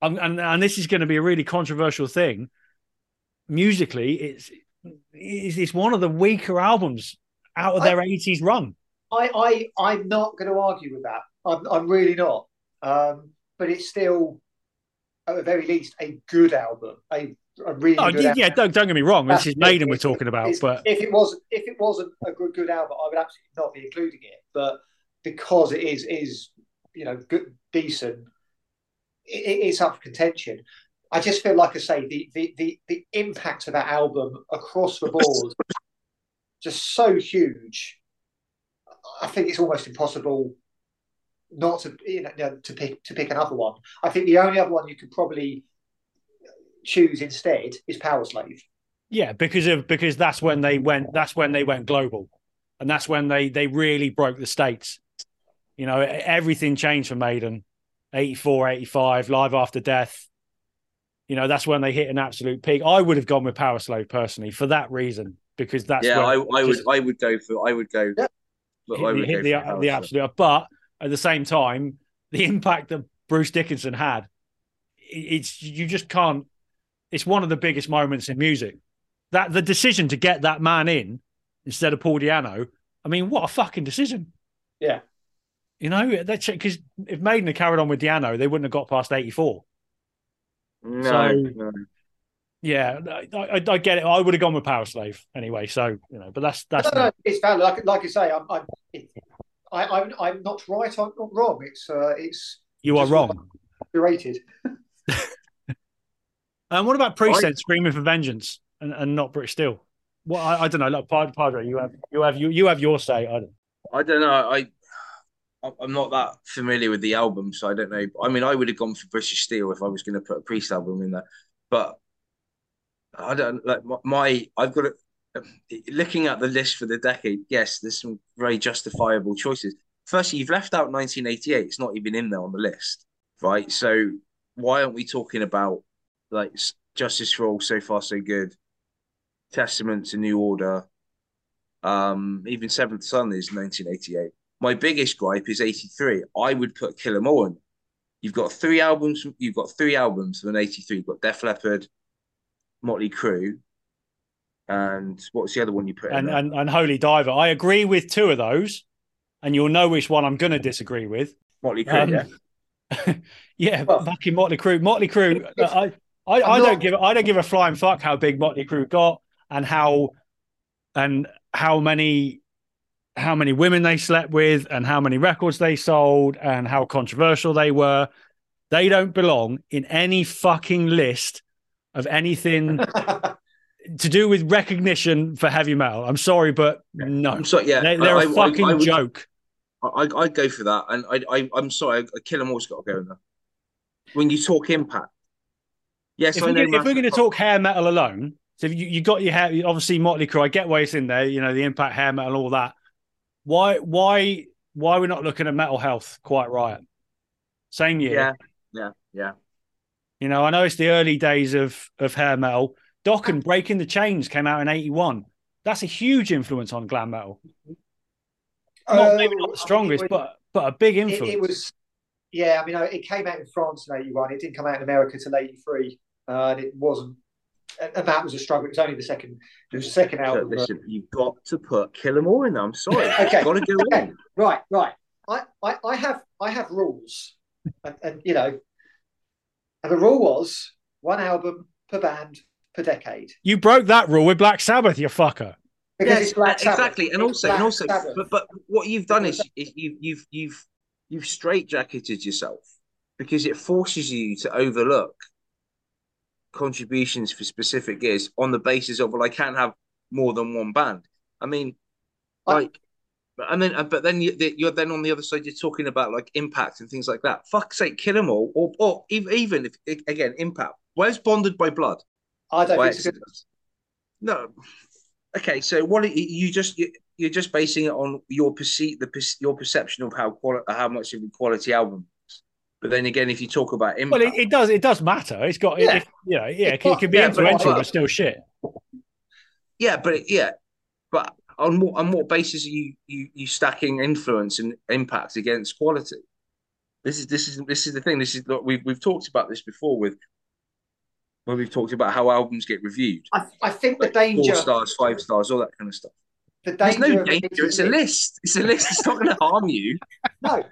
[SPEAKER 1] and and this is going to be a really controversial thing. Musically, it's it's, it's one of the weaker albums out of
[SPEAKER 2] I-
[SPEAKER 1] their eighties run.
[SPEAKER 2] I, I, I'm not going to argue with that. I'm, I'm really not. Um, but it's still, at the very least, a good album. A, a really
[SPEAKER 1] Oh,
[SPEAKER 2] good
[SPEAKER 1] yeah,
[SPEAKER 2] album.
[SPEAKER 1] yeah, don't, don't get me wrong. This is Maiden we're talking about, but
[SPEAKER 2] if it was if it wasn't a good good album, I would absolutely not be including it. But because it is is you know good decent, it, it's up for contention. I just feel like I say the the the, the impact of that album across the board just so huge. I think it's almost impossible not to you know to pick to pick another one. I think the only other one you could probably choose instead is Powerslave.
[SPEAKER 1] yeah, because of because that's when they went. That's when they went global, and that's when they they really broke the states. You know, everything changed for Maiden. 84, 85, Live After Death. You know, that's when they hit an absolute peak. I would have gone with Powerslave personally for that reason, because that's
[SPEAKER 3] yeah, I,
[SPEAKER 1] when
[SPEAKER 3] I would I would go for I would go.
[SPEAKER 2] Yeah.
[SPEAKER 3] but
[SPEAKER 1] hit,
[SPEAKER 3] I
[SPEAKER 1] the,
[SPEAKER 3] would
[SPEAKER 1] hit
[SPEAKER 3] go
[SPEAKER 1] the,
[SPEAKER 3] for
[SPEAKER 1] the absolute. But at the same time, the impact that Bruce Dickinson had, it's you just can't. It's one of the biggest moments in music. That the decision to get that man in instead of Paul Di'Anno. I mean, what a fucking decision.
[SPEAKER 2] Yeah.
[SPEAKER 1] You know, that's because if Maiden had carried on with Di'Anno, they wouldn't have got past 84.
[SPEAKER 3] No,
[SPEAKER 1] So-
[SPEAKER 3] no.
[SPEAKER 1] Yeah, I, I, I get it. I would have gone with Powerslave anyway. So, you know, but that's, that's,
[SPEAKER 2] no, no, it's valid. Like, like I say, I'm, I'm, I, I'm, I'm not right. I'm not wrong. It's, uh, it's
[SPEAKER 1] you are
[SPEAKER 2] just
[SPEAKER 1] wrong.
[SPEAKER 2] curated.
[SPEAKER 1] And what about Priest
[SPEAKER 3] I-
[SPEAKER 1] then screaming for vengeance and, and not British Steel? Well, I, I don't know. Look, Padre, you have you have you you have your say. I don't.
[SPEAKER 3] I don't know. I I'm not that familiar with the album, so I don't know. I mean, I would have gone for British Steel if I was going to put a Priest album in there, but I don't like my. my I've got it. Looking at the list for the decade, yes, there's some very justifiable choices. Firstly, you've left out 1988. It's not even in there on the list, right? So why aren't we talking about like Justice for All, So Far So Good, Testament to New Order, um, even Seventh Son is 1988. My biggest gripe is 83. I would put Kill 'Em All in. You've got three albums. You've got three albums from 83. You've got Def Leppard, Motley Crue, and what's the other one you put in?
[SPEAKER 1] And, and and Holy Diver. I agree with two of those, and you'll know which one I'm going to disagree with.
[SPEAKER 3] Motley Crue,
[SPEAKER 1] Um,
[SPEAKER 3] yeah.
[SPEAKER 1] yeah,
[SPEAKER 2] Well-
[SPEAKER 1] fucking Motley Crue. Motley Crue. I I, I don't
[SPEAKER 2] not-
[SPEAKER 1] give I don't give a flying fuck how big Motley Crue got and how and how many how many women they slept with and how many records they sold and how controversial they were. They don't belong in any fucking list of anything to do with recognition for heavy metal. I'm sorry, but no.
[SPEAKER 3] I'm sorry, yeah.
[SPEAKER 1] They, they're
[SPEAKER 3] I-
[SPEAKER 1] a
[SPEAKER 3] I-
[SPEAKER 1] fucking
[SPEAKER 3] I would-
[SPEAKER 1] joke.
[SPEAKER 3] I, I'd go for that, and I, I, I'm sorry, Kill 'Em All's got to go in there. When you talk impact, yes,
[SPEAKER 1] if,
[SPEAKER 3] I know.
[SPEAKER 1] if we're going to talk hair metal alone, so you, you got your hair, obviously Motley Crue. I get why it's in there. You know the impact hair metal, all that. Why, why, why we're not looking at Metal Health quite right? Same year.
[SPEAKER 3] yeah, yeah, yeah.
[SPEAKER 1] You know, I know it's the early days of of hair metal. Dokken Breaking the Chains came out in '81. That's a huge influence on glam metal. Not maybe not the strongest,
[SPEAKER 2] I
[SPEAKER 1] but but a big influence.
[SPEAKER 2] it, it was. Yeah, I mean, it came out in France in '81. It didn't come out in America till '83. uh, and it wasn't. And that was a struggle. It was only the second. It was the second album.
[SPEAKER 3] Listen, you've got to put Kill 'Em All in. I'm sorry.
[SPEAKER 2] Okay,
[SPEAKER 3] Got to go
[SPEAKER 2] okay.
[SPEAKER 3] in.
[SPEAKER 2] Right, right. I, I, I have I have rules, and, and you know, and the rule was one album per band per decade
[SPEAKER 1] You broke that rule with Black Sabbath, you fucker.
[SPEAKER 2] because
[SPEAKER 3] Yes,
[SPEAKER 2] Black
[SPEAKER 3] exactly, and also,
[SPEAKER 2] Black
[SPEAKER 3] and also,
[SPEAKER 2] Sabbath.
[SPEAKER 3] but but what you've done is is you, you've you've you've straitjacketed yourself because it forces you to overlook contributions for specific years on the basis of well, I can't have more than one band. I mean,
[SPEAKER 2] I-
[SPEAKER 3] like, and then uh, but then you, you're then on the other side. You're talking about like impact and things like that. Fuck's sake, kill them all, or or even if again impact. Where's bonded by blood?
[SPEAKER 2] I don't
[SPEAKER 3] by
[SPEAKER 2] think it's a good.
[SPEAKER 3] No. Okay, so what are you just you, you're just basing it on your perceive the your perception of how quali- how much of a quality album. Is. But then again, if you talk about impact,
[SPEAKER 1] Well, it, it does. It does matter. It's got.
[SPEAKER 2] Yeah.
[SPEAKER 1] It, you know, yeah, it
[SPEAKER 2] It's
[SPEAKER 1] can, it can be
[SPEAKER 3] yeah,
[SPEAKER 1] influential,
[SPEAKER 3] but-
[SPEAKER 1] but still shit.
[SPEAKER 3] yeah, but yeah, but on what on what basis are you you you stacking influence and impact against quality? This is this is this is the thing. This is look, we've we've talked about this before with when we've talked about how albums get reviewed.
[SPEAKER 2] I, I think the danger,
[SPEAKER 3] four stars, five stars, all that kind of stuff.
[SPEAKER 2] the
[SPEAKER 3] There's no danger. It's a list. It's a list. It's not going to harm you.
[SPEAKER 2] No, If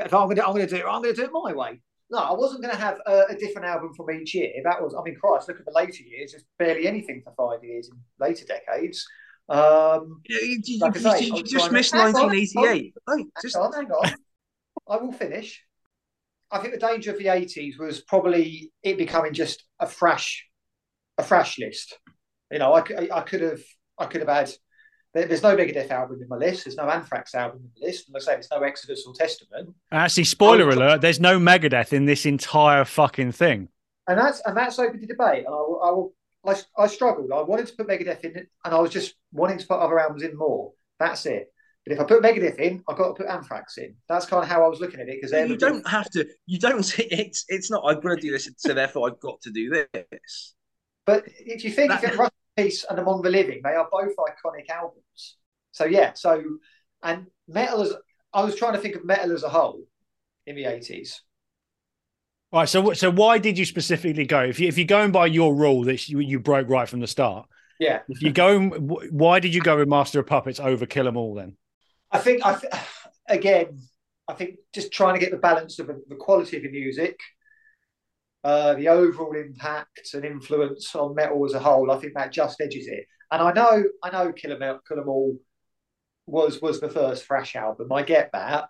[SPEAKER 2] I'm going to, I'm going to do it. I'm going to do it my way. No, I wasn't going to have a, a different album from each year. That was, I mean, Christ, look at the later years. There's barely anything for five years in later decades. Um,
[SPEAKER 3] You, you, you,
[SPEAKER 2] Like I say,
[SPEAKER 3] you- just missed
[SPEAKER 2] Hang on,
[SPEAKER 3] 1988. No,
[SPEAKER 2] hang on, hang on. I will finish. I think the danger of the 80s was probably it becoming just a fresh, a fresh list. You know, I, could- I could have, I could have had. There- There's no Megadeth album in my list. There's no Anthrax album in the list. And I say there's no Exodus or Testament.
[SPEAKER 1] Actually, spoiler
[SPEAKER 2] Oh.
[SPEAKER 1] alert: there's no Megadeth in this entire fucking thing.
[SPEAKER 2] and that's and that's open to debate. And I will, I will, I, I struggled. I wanted to put Megadeth in, and I was just wanting to put other albums in more. That's it. But if I put Megadeth in, I've got to put Anthrax in. That's kind of how I was looking at it because
[SPEAKER 3] you don't have to. You don't. It's it's not. I'm going to do this, so therefore I've got to do this.
[SPEAKER 2] But if you think
[SPEAKER 3] That-
[SPEAKER 2] if it Rust in Peace and Among the Living, they are both iconic albums. So yeah. So and metal as I was trying to think of metal as a whole in the eighties.
[SPEAKER 1] Right. So, so why did you specifically go? If you if you're going by your rule that you, you broke right from the start,
[SPEAKER 2] Yeah,
[SPEAKER 1] if you go, why did you go with Master of Puppets over Kill 'Em All then?
[SPEAKER 2] I think I th- again, I think just trying to get the balance of the, the quality of the music, uh, the overall impact and influence on metal as a whole. I think that just edges it. And I know, I know, Kill 'Em All, Kill 'Em All was was the first Thrash album. I get that,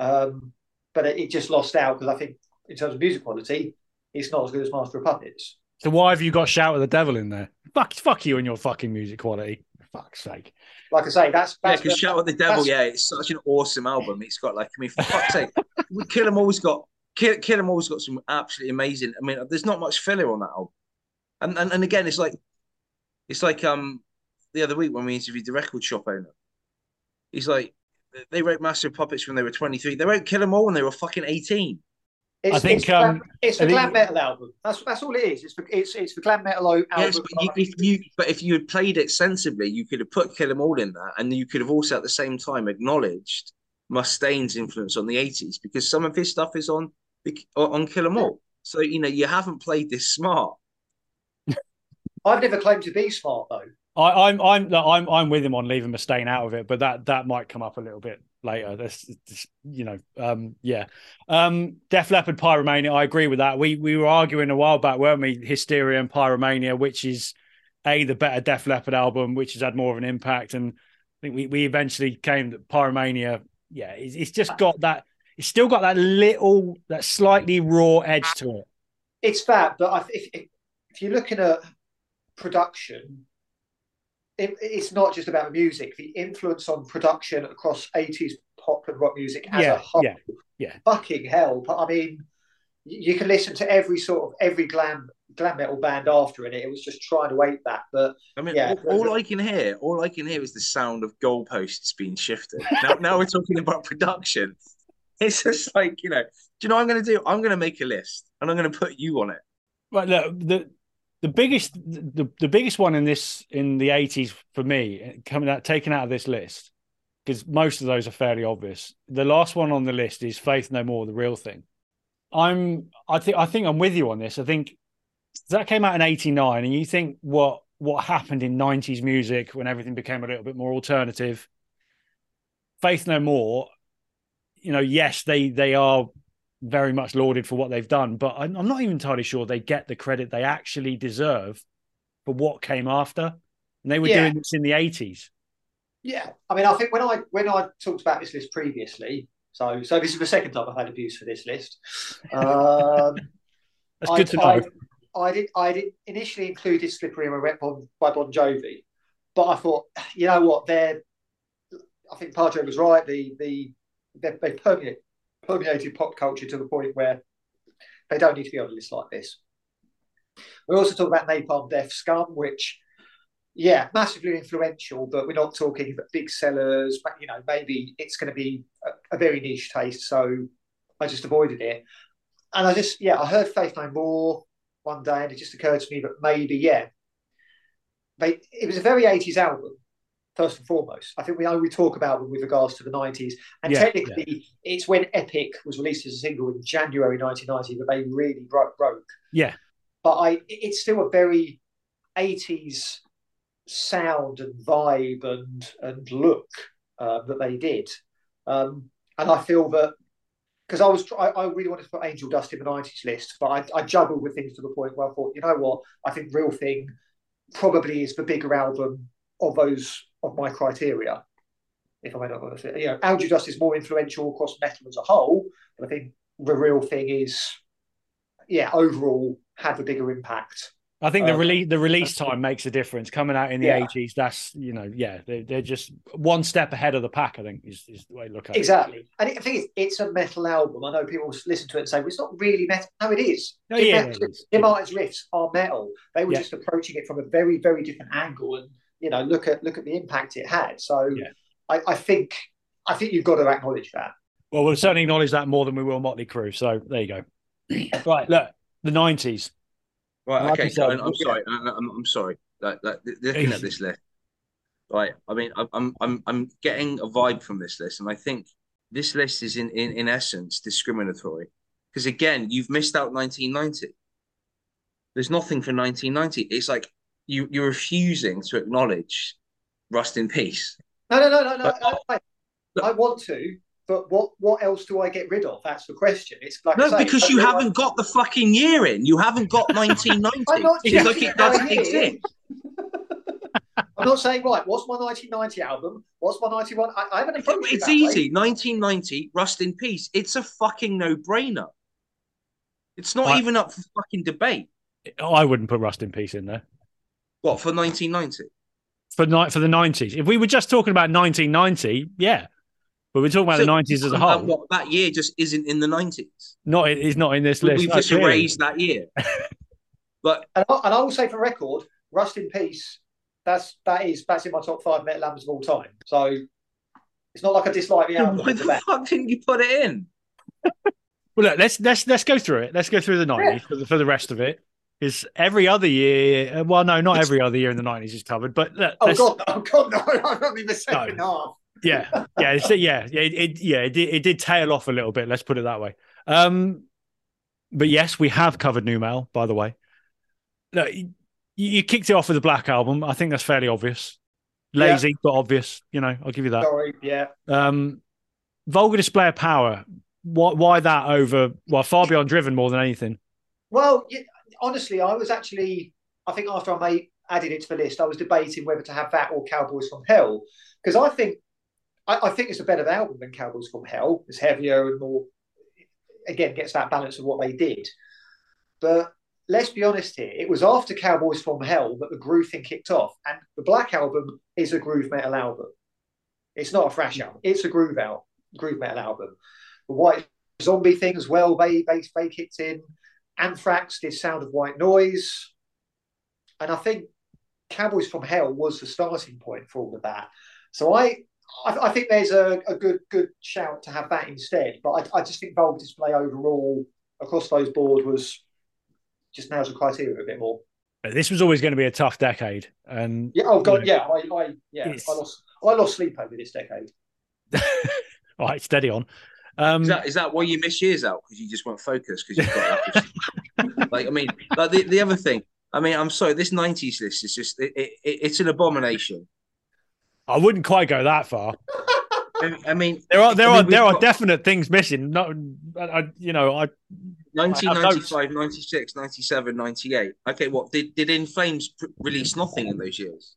[SPEAKER 2] um, but it, it just lost out because I think in terms of music quality, it's not as good as Master of Puppets.
[SPEAKER 1] So why have you got Shout at the Devil in there? Fuck, fuck you and your fucking music quality. For fuck's sake.
[SPEAKER 2] Like I say, that's
[SPEAKER 3] Yeah, because Shout at the Devil, yeah, it's such an awesome album. It's got like, I mean, for fuck's sake, Kill 'Em All's got Kill, Kill 'Em All's got some absolutely amazing. I mean, there's not much filler on that album, and and, and again, it's like, it's like um the other week when we interviewed the record shop owner. He's like, they wrote Master of Puppets when they were 23. They wrote Kill 'Em All when they were fucking 18.
[SPEAKER 2] It's,
[SPEAKER 1] I think,
[SPEAKER 2] it's, glam-
[SPEAKER 1] um,
[SPEAKER 2] it's the glam metal album. That's that's all it is. It's for, it's it's the glam metal album.
[SPEAKER 3] Yes, but you, if you but if you had played it sensibly, you could have put Kill 'Em All in that, and you could have also at the same time acknowledged Mustaine's influence on the 80s because some of his stuff is on the on Kill 'Em All. So you know you haven't played this smart.
[SPEAKER 2] I've never claimed to be smart though.
[SPEAKER 1] I, I'm I'm I'm I'm with him on leaving Mustaine out of it, but that that might come up a little bit later. This, this you know, um, yeah. Um, Def Leppard Pyromania, I agree with that. We we were arguing a while back, weren't we? Hysteria and Pyromania, which is a the better Def Leppard album, which has had more of an impact, and I think we we eventually came that Pyromania, yeah, it's, it's just got that. It's still got that little, that slightly raw edge to it.
[SPEAKER 2] It's that, but I, if, if if you're looking at production, it, it's not just about music. The influence on production across 80s pop and rock music as
[SPEAKER 1] Yeah,
[SPEAKER 2] a whole.
[SPEAKER 1] yeah, yeah.
[SPEAKER 2] Fucking hell! But I mean, you you can listen to every sort of every glam glam metal band after it. It was just trying to ape that, but
[SPEAKER 3] I mean,
[SPEAKER 2] Yeah.
[SPEAKER 3] all, all I can hear, all I can hear is the sound of goalposts being shifted. Now, now we're talking about production. It's just like you know, do you know what I'm going to do? I'm going to make a list and I'm going to put you on it.
[SPEAKER 1] Right, look, the the biggest the, the biggest one in this in the eighties for me coming out taken out of this list because most of those are fairly obvious. The last one on the list is Faith No More, the real thing. I'm I think I think I'm with you on this. I think that came out in '89, and you think what what happened in '90s music when everything became a little bit more alternative? Faith No More, you know, yes, they they are very much lauded for what they've done, but I'm, I'm not even entirely sure they get the credit they actually deserve for what came after. And they were
[SPEAKER 2] Yeah.
[SPEAKER 1] doing this in the 80s.
[SPEAKER 2] Yeah, I mean, I think when I when I talked about this list previously, so so this is the second time I've had abuse for this list. Um,
[SPEAKER 1] That's
[SPEAKER 2] I,
[SPEAKER 1] good to know.
[SPEAKER 2] I, I did I did initially included "Slippery When Wet" Bon, by Bon Jovi, but I thought, you know what, they're. I think Padre was right. The the they, they permeate permeated pop culture to the point where they don't need to be on a list like this. We also talk about Napalm Death Scum, which yeah, massively influential, but we're not talking about big sellers. But you know, maybe it's going to be a, a very niche taste, so I just avoided it. And I just, yeah, I heard Faith No More one day, and it just occurred to me that maybe, yeah, they, it was a very 80s album, first and foremost. I think we only talk about them with regards to the 90s. And
[SPEAKER 1] Yeah,
[SPEAKER 2] technically, it's when Epic was released as a single in January 1990 that they really broke. broke.
[SPEAKER 1] Yeah.
[SPEAKER 2] But I, it's still a very 80s sound and vibe and, and look uh, that they did. Um, and I feel that because I was I, I really wanted to put Angel Dust in the nineties list, but I, I juggled with things to the point where I thought, you know what, I think Real Thing probably is the bigger album of those of my criteria. If I may not honest, you know, Angel Dust is more influential across metal as a whole, but I think the Real Thing is, yeah, overall had a bigger impact.
[SPEAKER 1] I think the
[SPEAKER 2] Um,
[SPEAKER 1] release the release time makes a difference. Coming out in the
[SPEAKER 2] Yeah.
[SPEAKER 1] 80s, that's you know, yeah, they're, they're just one step ahead of the pack. I think is, is the way to look at it.
[SPEAKER 2] Exactly, and I think it's, it's a metal album. I know people listen to it and say, "Well, it's not really metal." No, it is.
[SPEAKER 1] Oh,
[SPEAKER 2] Jim,
[SPEAKER 1] yeah,
[SPEAKER 2] Martin's-
[SPEAKER 1] it is.
[SPEAKER 2] Jim Martin's riffs are metal. They were
[SPEAKER 1] Yeah.
[SPEAKER 2] just approaching it from a very, very different angle, and you know, look at look at the impact it had. So,
[SPEAKER 1] Yeah.
[SPEAKER 2] I, I think I think you've got to acknowledge that.
[SPEAKER 1] Well, we'll certainly acknowledge that more than we will Motley Crue. So there you go. right, look, the 90s.
[SPEAKER 3] Right. Okay. So I'm sorry. I'm, I'm, I'm sorry. Like, like looking at this list, right? I mean, I'm, I'm, I'm, I'm getting a vibe from this list, and I think this list is in, in, in essence discriminatory because again, you've missed out 1990. There's nothing for 1990. It's like you you're refusing to acknowledge Rust in Peace.
[SPEAKER 2] No, no, no, no, no.
[SPEAKER 3] But-
[SPEAKER 2] I, I want to, but what what else do I get rid of? That's the question. It's like
[SPEAKER 3] No,
[SPEAKER 2] say,
[SPEAKER 3] because you haven't got the fucking year in. You haven't got 1990.
[SPEAKER 2] I'm not
[SPEAKER 3] it's like it doesn't exist.
[SPEAKER 2] I'm not saying right. What's my 1990 album? What's my 91? I, I haven't approached
[SPEAKER 3] It's
[SPEAKER 2] that way.
[SPEAKER 3] easy. 1990, Rust in Peace. It's a fucking no-brainer. It's not
[SPEAKER 1] I-
[SPEAKER 3] even up for fucking debate.
[SPEAKER 1] I wouldn't put Rust in Peace in there.
[SPEAKER 3] What for 1990?
[SPEAKER 1] For night for the 90s. If we were just talking about 1990, yeah. But we're talking about the 90s as a whole.
[SPEAKER 3] what that year just isn't in the 90s.
[SPEAKER 1] Not it's not in this list.
[SPEAKER 3] We've just
[SPEAKER 1] clearly.
[SPEAKER 3] erased that year. But
[SPEAKER 2] And I, and I will say for record, Rust in Peace. That's that is that's in my top five metal albums of all time. So it's not like I dislike the album.
[SPEAKER 3] why
[SPEAKER 2] the
[SPEAKER 3] the
[SPEAKER 2] bat.
[SPEAKER 3] fuck didn't you put it in?
[SPEAKER 1] Well, look, let's let's let's go through it. Let's go through the 90s for the for the rest of it. Because every other year, uh, well, no, not every other year in the 90s is covered, but look,
[SPEAKER 2] Oh god, oh god, no! I'm not even the second half.
[SPEAKER 1] yeah, yeah, it's, yeah, yeah, it, it, yeah, it did, it did tail off a little bit. Let's put it that way. Um, but yes, we have covered New Mail, by the way. Look, you, you kicked it off with the Black Album. I think that's fairly obvious. Lazy, but obvious. You know, I'll give you that.
[SPEAKER 2] Sorry, yeah.
[SPEAKER 1] Um, vulgar display of power. Why, why that over? Well, far beyond driven more than anything.
[SPEAKER 2] Well, yeah, honestly, I was actually, I think after I made added it to the list, I was debating whether to have that or Cowboys from Hell because I think, I, I think it's a better album than Cowboys from Hell. It's heavier and more, again, gets that balance of what they did. But let's be honest here, it was after Cowboys from Hell that the groove thing kicked off, and the Black Album is a groove metal album. It's not a thrash album; it's a groove out, groove metal album. The White Zombie thing as well, they they they kicked in. Anthrax did Sound of White Noise. And I think Cowboys from Hell was the starting point for all of that. So I I, I think there's a, a good good shout to have that instead. But I, I just think Vulgar Display overall across those boards was just nails the criteria a bit more.
[SPEAKER 1] This was always going to be a tough decade, and
[SPEAKER 2] Yeah, oh god,
[SPEAKER 1] Yeah.
[SPEAKER 2] yeah, I, I yeah,
[SPEAKER 1] It's-
[SPEAKER 2] I lost I lost sleep over this decade.
[SPEAKER 1] all right, steady on. Um,
[SPEAKER 3] Is that is that why you miss years out because you just weren't focused because you've got Like I mean, like the, the other thing. I mean, I'm sorry. This '90s list is just it, it, it's an abomination.
[SPEAKER 1] I wouldn't quite go that far.
[SPEAKER 3] I, mean,
[SPEAKER 1] There are there
[SPEAKER 3] I mean,
[SPEAKER 1] are there are definite things missing. Not, I, you know, I
[SPEAKER 3] 1995, 96, 97, 98. Okay, what did did In Flames pr- release nothing in those years?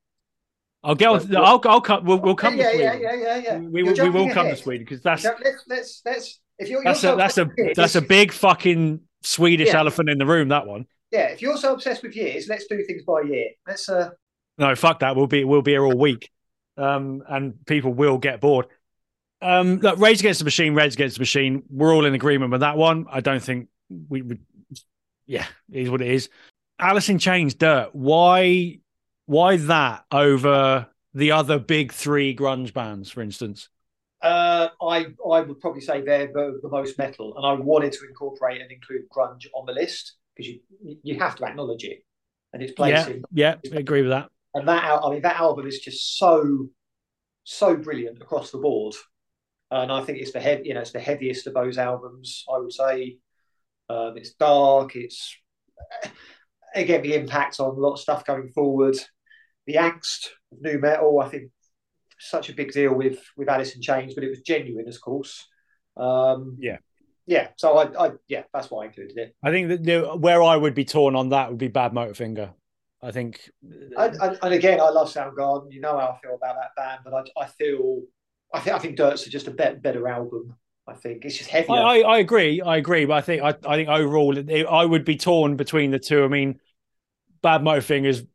[SPEAKER 1] I'll get on.
[SPEAKER 3] But-
[SPEAKER 1] I'll I'll come. We'll, we'll come
[SPEAKER 2] yeah,
[SPEAKER 1] to
[SPEAKER 2] yeah,
[SPEAKER 1] Sweden.
[SPEAKER 2] yeah, yeah, yeah.
[SPEAKER 1] We, we, we
[SPEAKER 2] jumping
[SPEAKER 1] will come to. Sweden because that's
[SPEAKER 2] let's let's let's if you're,
[SPEAKER 1] that's
[SPEAKER 2] you're
[SPEAKER 1] a
[SPEAKER 2] so
[SPEAKER 1] that's a that's a big fucking Swedish
[SPEAKER 2] Yeah.
[SPEAKER 1] elephant in the room. That one.
[SPEAKER 2] yeah. If you're so obsessed with years, let's do things by year. Let's uh
[SPEAKER 1] No, fuck that. We'll be we'll be here all week, um, and people will get bored. Um, look, Rage Against the Machine, Rage Against the Machine. We're all in agreement with that one. I don't think we would. Yeah, it is what it is. Alice in Chains, Dirt. Why? Why that over the other big three grunge bands, for instance?
[SPEAKER 2] Uh, I I would probably say they're the, the most metal, and I wanted to incorporate and include grunge on the list because you you have to acknowledge it and its place
[SPEAKER 1] Yeah,
[SPEAKER 2] in.
[SPEAKER 1] yeah, I agree with that.
[SPEAKER 2] And that I mean that album is just so so brilliant across the board, and I think it's the head you know it's the heaviest of those albums. I would say um, it's dark. It's again the impact on a lot of stuff going forward. The angst of new metal, I think, such a big deal with with Alice in Chains, but it was genuine, of course. Um,
[SPEAKER 1] Yeah.
[SPEAKER 2] yeah. So I, I, yeah, that's why I included it.
[SPEAKER 1] I think that the, where I would be torn on that would be Bad Motorfinger. I think.
[SPEAKER 2] And, and, and again, I love Soundgarden. You know how I feel about that band, but I, I feel, I think, I think Dirt's are just a better, better album. I think it's just heavier.
[SPEAKER 1] I, I, agree. I agree, but I think I, I think overall it, I would be torn between the two. I mean, Bad Motorfingers,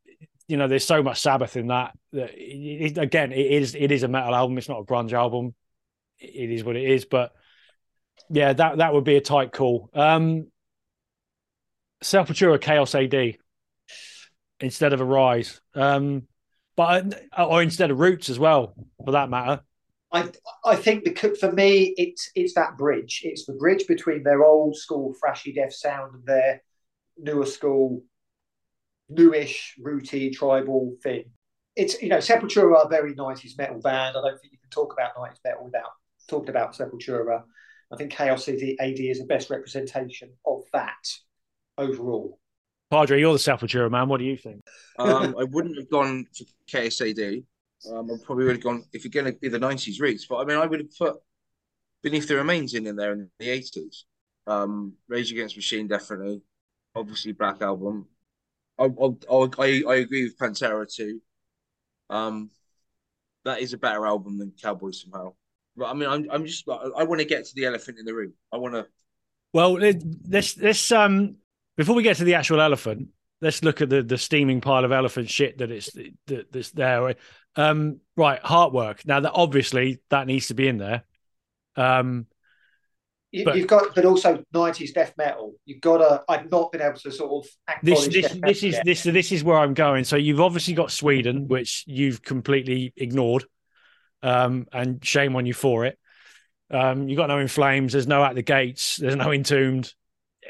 [SPEAKER 1] you know, there's so much Sabbath in that. that it, again, it is it is a metal album. It's not a grunge album. It is what it is. But yeah, that that would be a tight call. Um, Sepultura Chaos AD instead of Arise, um, but or instead of Roots as well, for that matter.
[SPEAKER 2] I I think the for me it's it's that bridge. It's the bridge between their old school thrashy death sound and their newer school, newish, rooty tribal thing. It's you know Sepultura are a very nineties metal band. I don't think you can talk about nineties metal without talking about Sepultura. I think Chaos AD is the best representation of that overall.
[SPEAKER 1] Padre, you're the Sepultura man. What do you think?
[SPEAKER 3] Um, I wouldn't have gone for Chaos AD. Um, I probably would have gone if you're going to be the '90s roots, but I mean, I would have put Beneath the Remains in in there in the '80s. Um, Rage Against Machine, definitely. Obviously, Black Album. I I, I, agree with Pantera too. Um, that is a better album than Cowboys somehow. But I mean, I'm I'm just I, want to get to the elephant in the room. I want to.
[SPEAKER 1] Well, let's let's um before we get to the actual elephant, let's look at the the steaming pile of elephant shit that it's that, that's there. Um, right, Heartwork. Now that obviously that needs to be in there. Um,
[SPEAKER 2] You, you've got, but also nineties death metal. You've got to. I've not been able to sort of
[SPEAKER 1] this this this is
[SPEAKER 2] yet.
[SPEAKER 1] this this is where I'm going. So you've obviously got Sweden, which you've completely ignored, um, and shame on you for it. Um, you got no in flames. There's no at the gates. There's no entombed.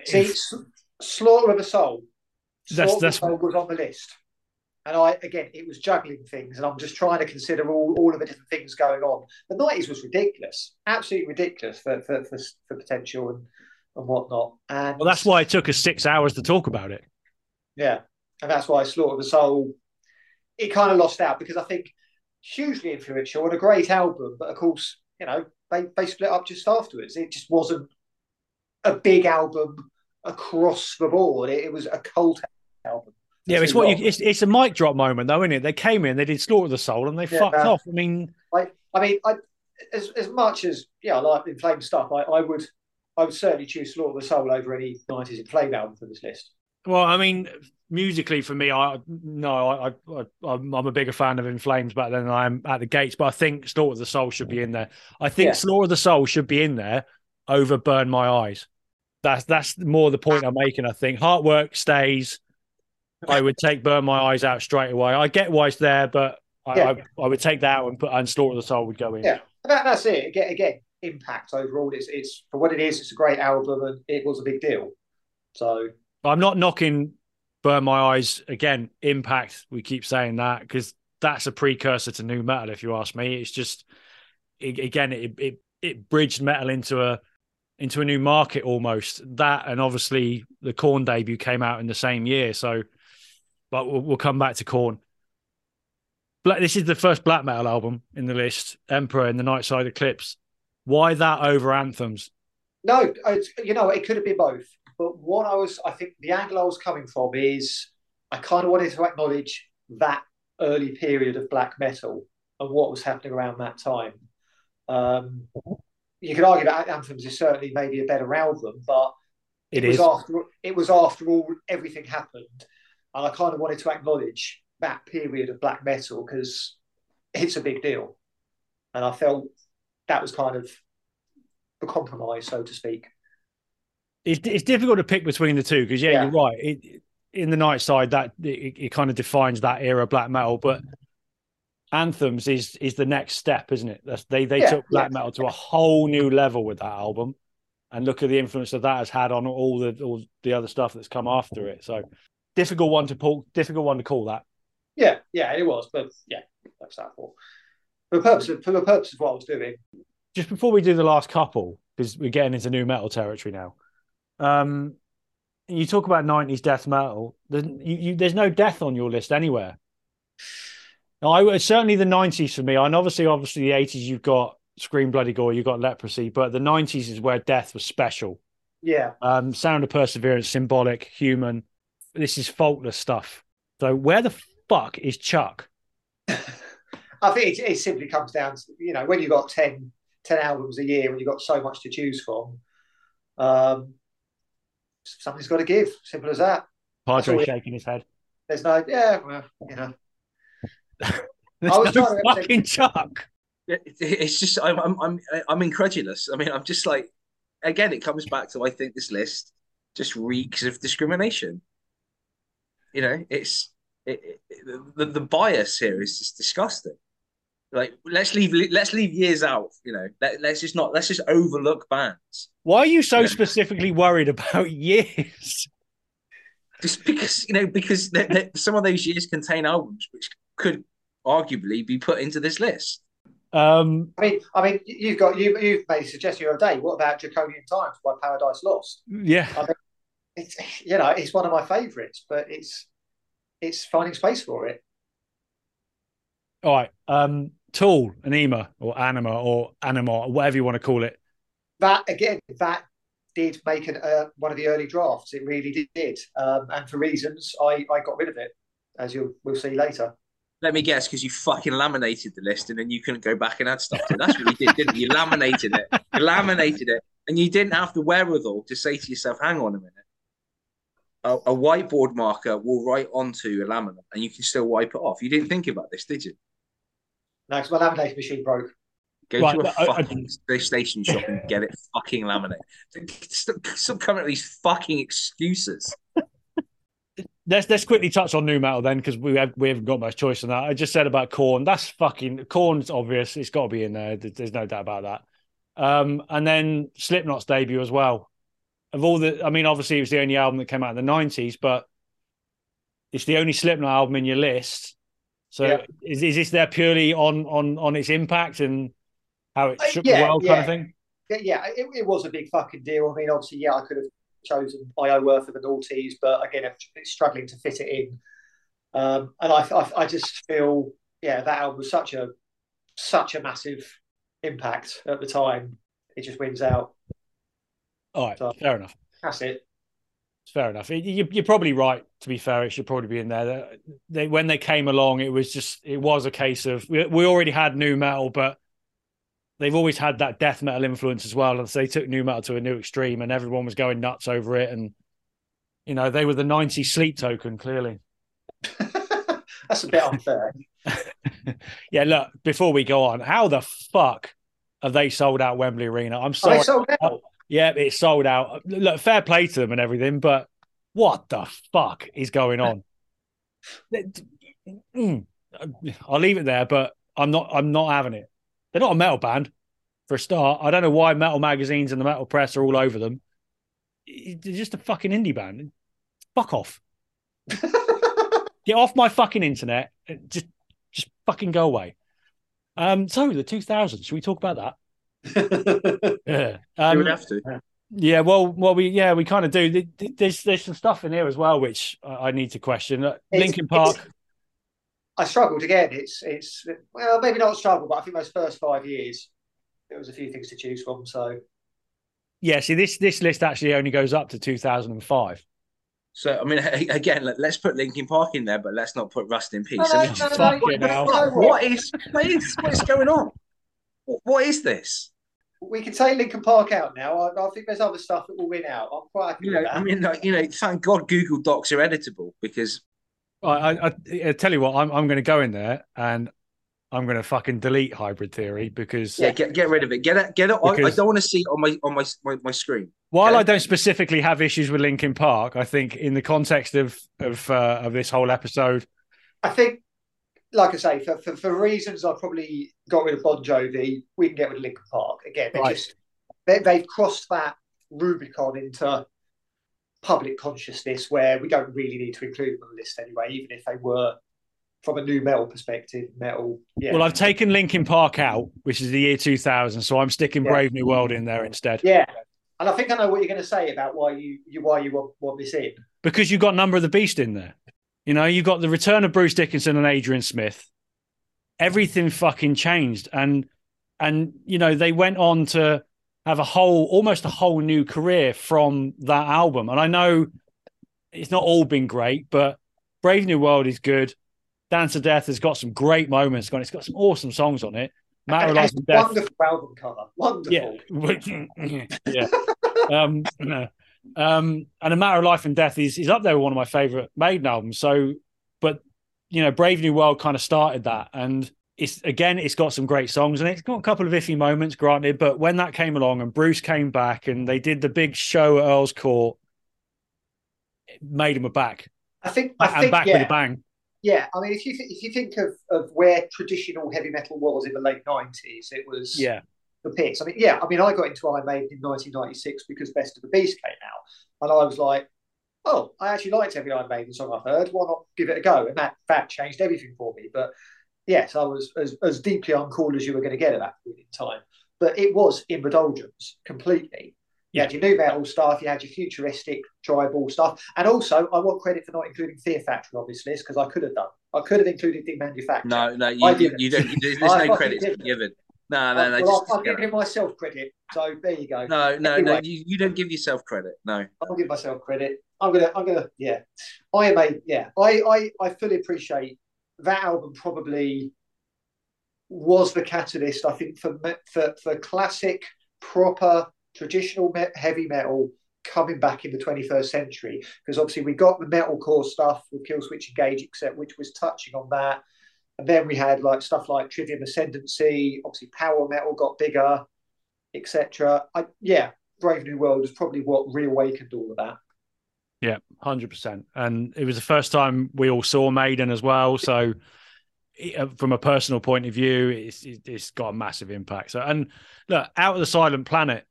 [SPEAKER 2] See, S- Slaughter of a Soul.
[SPEAKER 1] That's-
[SPEAKER 2] Slaughter
[SPEAKER 1] that's-
[SPEAKER 2] a Soul was on the list. And I again it was juggling things and I'm just trying to consider all, all of the different things going on. The nineties was ridiculous. Absolutely ridiculous for for, for, for potential and, and whatnot. And
[SPEAKER 1] Well, that's why it took us six hours to talk about it.
[SPEAKER 2] yeah. And that's why Slaughter of the Soul it kind of lost out because I think hugely influential and a great album, but of course, you know, they, they split up just afterwards. It just wasn't a big album across the board. It, it was a cult album.
[SPEAKER 1] Yeah, it's what you, it's it's a mic drop moment though, isn't it? They came in, they did Slaughter the Soul, and they
[SPEAKER 2] Yeah.
[SPEAKER 1] fucked off. I mean,
[SPEAKER 2] Like, I mean, I, as as much as yeah, I like In Flame stuff. I, I would, I would certainly choose Slaughter the Soul over any nineties In Flame album for this list.
[SPEAKER 1] well, I mean, musically for me, I no, I, I I'm, I'm a bigger fan of In Flames back then than I am at the Gates, but I think Slaughter of the Soul should be in there. I think
[SPEAKER 2] Yeah.
[SPEAKER 1] Slaughter of the Soul should be in there over Burn My Eyes. That's that's more the point I'm making. I think Heartwork stays. I would take Burn My Eyes out straight away. I get why it's there, but I,
[SPEAKER 2] Yeah.
[SPEAKER 1] I, I would take that out and put and Slaughter the Soul would go in.
[SPEAKER 2] Yeah. That, that's it. Again, again, impact overall. It's it's for what it is. It's a great album, and it was a big deal. So
[SPEAKER 1] But I'm not knocking Burn My Eyes again. Impact. We keep saying that because that's a precursor to new metal. If you ask me, it's just it, again it, it it bridged metal into a into a new market almost. That and obviously the Korn debut came out in the same year. So, but we'll, we'll come back to Korn. Black, this is the first black metal album in the list, Emperor In the Nightside Eclipse. Why that over Anthems?
[SPEAKER 2] No, it's, you know, it could have been both. But what I was, I think the angle I was coming from is I kind of wanted to acknowledge that early period of black metal and what was happening around that time. Um, you could argue that Anthems is certainly maybe a better album, but
[SPEAKER 1] It
[SPEAKER 2] it, was after it was after all everything happened, and I kind of wanted to acknowledge that period of black metal because it's a big deal, and I felt that was kind of the compromise, so to speak.
[SPEAKER 1] It's, it's difficult to pick between the two because, yeah,
[SPEAKER 2] Yeah.
[SPEAKER 1] you're right. It, in the night side, that it, it kind of defines that era of black metal, but Anthems is is the next step, isn't it? That's, they they
[SPEAKER 2] Yeah,
[SPEAKER 1] took black
[SPEAKER 2] yeah.
[SPEAKER 1] metal to a whole new level with that album, and look at the influence that that has had on all the all the other stuff that's come after it. So difficult one to pull, difficult one to call that.
[SPEAKER 2] Yeah, yeah, it was, but yeah, that's that for. For the purpose of, for the purpose of what I was doing,
[SPEAKER 1] Just before we do the last couple, because we're getting into new metal territory now. Um, you talk about '90s death metal. There's, you, you, there's no death on your list anywhere. I certainly the '90s for me, and obviously, obviously the '80s. You've got Scream Bloody Gore, you've got Leprosy, but the '90s is where death was special.
[SPEAKER 2] yeah,
[SPEAKER 1] Um, Sound of Perseverance, symbolic, human. This is faultless stuff. So where the fuck is Chuck?
[SPEAKER 2] I think it, it simply comes down to you know when you've got 10, 10 albums a year, when you've got so much to choose from, um, something's got to give. Simple as that.
[SPEAKER 1] Padre
[SPEAKER 2] all it-
[SPEAKER 1] shaking his head.
[SPEAKER 2] There's no yeah, well, you know.
[SPEAKER 1] There's
[SPEAKER 2] I was
[SPEAKER 1] no
[SPEAKER 2] trying to represent-
[SPEAKER 1] fucking Chuck.
[SPEAKER 3] It- It's just I'm I'm I'm I'm incredulous. I mean, I'm just like again, it comes back to I think this list just reeks of discrimination. You know, it's it, it, the the bias here is just disgusting. Like let's leave let's leave years out. You know, Let, let's just not let's just overlook bands
[SPEAKER 1] Why are you so
[SPEAKER 3] Yeah.
[SPEAKER 1] specifically worried about years?
[SPEAKER 3] just because you know because th- th- some of those years contain albums which could arguably be put into this list.
[SPEAKER 1] Um,
[SPEAKER 2] I mean, I mean, you've got you you've made a suggestion the other day. What about Draconian Times by Paradise Lost?
[SPEAKER 1] yeah,
[SPEAKER 2] It's you know it's one of my favourites, but it's it's finding space for it.
[SPEAKER 1] all right. Um, Tool, Anima, or Anima, or Anima, or whatever you want to call it.
[SPEAKER 2] That again, that did make an, uh, one of the early drafts. It really did, um, and for reasons I I got rid of it, as you will see later.
[SPEAKER 3] Let me guess, because you fucking laminated the list and then you couldn't go back and add stuff to it. That's what you did, didn't you? You laminated it. You laminated it. And you didn't have the wherewithal to say to yourself, hang on a minute. A, a whiteboard marker will write onto a laminate and you can still wipe it off. You didn't think about this, did you?
[SPEAKER 2] No, because my laminating machine broke.
[SPEAKER 3] Go
[SPEAKER 1] Right,
[SPEAKER 3] to a
[SPEAKER 1] I- I-
[SPEAKER 3] fucking station shop and get it fucking laminate. Stop, stop coming up with these fucking excuses.
[SPEAKER 1] Let's let's quickly touch on new metal then, because we have we haven't got much choice on that. I just said about Korn. That's fucking Korn's obvious. It's got to be in there. There- There's no doubt about that. Um, and then Slipknot's debut as well. Of all the, I mean, obviously it was the only album that came out in the '90s, but it's the only Slipknot album in your list. So
[SPEAKER 2] Yeah.
[SPEAKER 1] is is this there purely on on on its impact and how it
[SPEAKER 2] Uh,
[SPEAKER 1] shook
[SPEAKER 2] yeah,
[SPEAKER 1] the world kind of thing?
[SPEAKER 2] Yeah, yeah it, it was a big fucking deal. I mean, obviously, yeah, I could have chosen Iowa of the Naughties, but again, it's struggling to fit it in. Um, and I, I, I just feel, yeah, that album was such a such a massive impact at the time. It just wins out.
[SPEAKER 1] All right,
[SPEAKER 2] So-
[SPEAKER 1] fair enough.
[SPEAKER 2] That's it.
[SPEAKER 1] It's fair enough. You, you're probably right. To be fair, it should probably be in there. They, when they came along, it was just it was a case of we, we already had new metal, but they've always had that death metal influence as well. And so they took new metal to a new extreme, and everyone was going nuts over it. And you know, they were the '90s sleep token, clearly.
[SPEAKER 2] That's a bit unfair.
[SPEAKER 1] yeah. Look, before we go on, how the fuck have they sold out Wembley Arena? I'm sorry.
[SPEAKER 2] out?
[SPEAKER 1] Yeah, it's sold out. Look, fair play to them and everything, but what the fuck is going on? Mm. I'll leave it there, but I'm not. I'm not having it. They're not a metal band, for a start. I don't know why metal magazines and the metal press are all over them. They're just a fucking indie band. Fuck off. Get off my fucking internet. Just, just fucking go away. Um. So the 2000s. Should we talk about that? Yeah.
[SPEAKER 3] you
[SPEAKER 1] Um,
[SPEAKER 3] would have to.
[SPEAKER 1] Yeah, well, well, we yeah, we kind of do. Th- th- There's there's some stuff in here as well which I I need to question. Uh,
[SPEAKER 2] It's-
[SPEAKER 1] Linkin Park,
[SPEAKER 2] I struggled again. It's it's well, maybe not struggle, but I think those first five years there was a few things to choose from. So
[SPEAKER 1] yeah. See, this this list actually only goes up to 2005.
[SPEAKER 3] So I mean, again, let- let's put Linkin Park in there, but let's not put Rust in Peace.
[SPEAKER 2] No,
[SPEAKER 3] I mean,
[SPEAKER 2] no,
[SPEAKER 1] no,
[SPEAKER 3] what, what- what is what is what is going on? What- what is this?
[SPEAKER 2] We can take Linkin Park out now. I, I think there's other stuff that will win out. I'm quite happy
[SPEAKER 3] You
[SPEAKER 2] with
[SPEAKER 3] know,
[SPEAKER 2] that.
[SPEAKER 3] I mean, like, you know, thank God Google Docs are editable because
[SPEAKER 1] I, I, I, I tell you what, I'm I'm going to go in there and I'm going to fucking delete hybrid theory because
[SPEAKER 3] yeah, get get rid of it. Get it. Get it. I, I don't want to see it on my on my my, my screen.
[SPEAKER 1] while
[SPEAKER 3] Okay.
[SPEAKER 1] I don't specifically have issues with Linkin Park, I think in the context of of uh, of this whole episode,
[SPEAKER 2] I think, like I say, for, for, for reasons I probably got rid of Bon Jovi, we can get rid of Linkin Park again. They
[SPEAKER 1] Right.
[SPEAKER 2] just they, they've crossed that Rubicon into public consciousness where we don't really need to include them on the list anyway, even if they were from a new metal perspective. Metal, yeah,
[SPEAKER 1] well, I've taken Linkin Park out, which is the year 2000, so I'm sticking
[SPEAKER 2] Yeah.
[SPEAKER 1] Brave New World in there instead
[SPEAKER 2] yeah. And I think I know what you're going to say about why you, you why you want, want this in.
[SPEAKER 1] because you've got Number of the Beast in there. You know, you've got the return of Bruce Dickinson and Adrian Smith. Everything fucking changed, and and you know they went on to have a whole, almost a whole new career from that album. And I know it's not all been great, but Brave New World is good. Dance of Death has got some great moments. Going. It's got some awesome songs on it. Matter of Life and Death.
[SPEAKER 2] wonderful album cover. Wonderful.
[SPEAKER 1] Yeah, yeah. Um, um, and a matter of life and death is is up there with one of my favorite Maiden albums. So, but you know, Brave New World kind of started that, and it's again, it's got some great songs, and it's got a couple of iffy moments, granted. But when that came along, and Bruce came back, and they did the big show at Earl's Court, it made him a back
[SPEAKER 2] I think I
[SPEAKER 1] and
[SPEAKER 2] think
[SPEAKER 1] back
[SPEAKER 2] yeah.
[SPEAKER 1] with a bang.
[SPEAKER 2] Yeah, I mean, if you th- if you think of, of where traditional heavy metal was in the late nineties, it was
[SPEAKER 1] Yeah,
[SPEAKER 2] the pits. I mean, yeah, I mean, I got into Iron Maiden in 1996 because Best of the Beast came out, and I was like, oh, I actually liked every Iron Maiden song I've heard. Why not give it a go? And that that changed everything for me. But yes, I was as, as deeply uncool as you were going to get at that point in time. But it was in the doldrums completely. You had your new metal stuff, you had your futuristic tribal stuff, and also I want credit for not including Fear Factory on this list because I could have done. I could have included Demanufacture.
[SPEAKER 3] No, no, you, you,
[SPEAKER 2] didn't.
[SPEAKER 3] you don't. You, there's no credit to be given. No, no, no.
[SPEAKER 2] well,
[SPEAKER 3] just,
[SPEAKER 2] I'm, I'm giving myself credit, so there you go.
[SPEAKER 3] no, no, no. You, you don't give yourself credit. No.
[SPEAKER 2] I'll give myself credit. I'm gonna, I'm gonna, yeah. I am a, yeah. I, I, I fully appreciate that album. Probably was the catalyst. I think for for for classic, proper, traditional me- heavy metal coming back in the 21st century. Because obviously we got the metalcore stuff with Killswitch Engage, except which was touching on that. And then we had like stuff like Trivium Ascendancy. Obviously, power metal got bigger, etc. Yeah, Brave New World is probably what reawakened all of that.
[SPEAKER 1] Yeah, hundred percent. And it was the first time we all saw Maiden as well. So, uh, from a personal point of view, it's it- it's got a massive impact. So, and look, "Out of the Silent Planet,"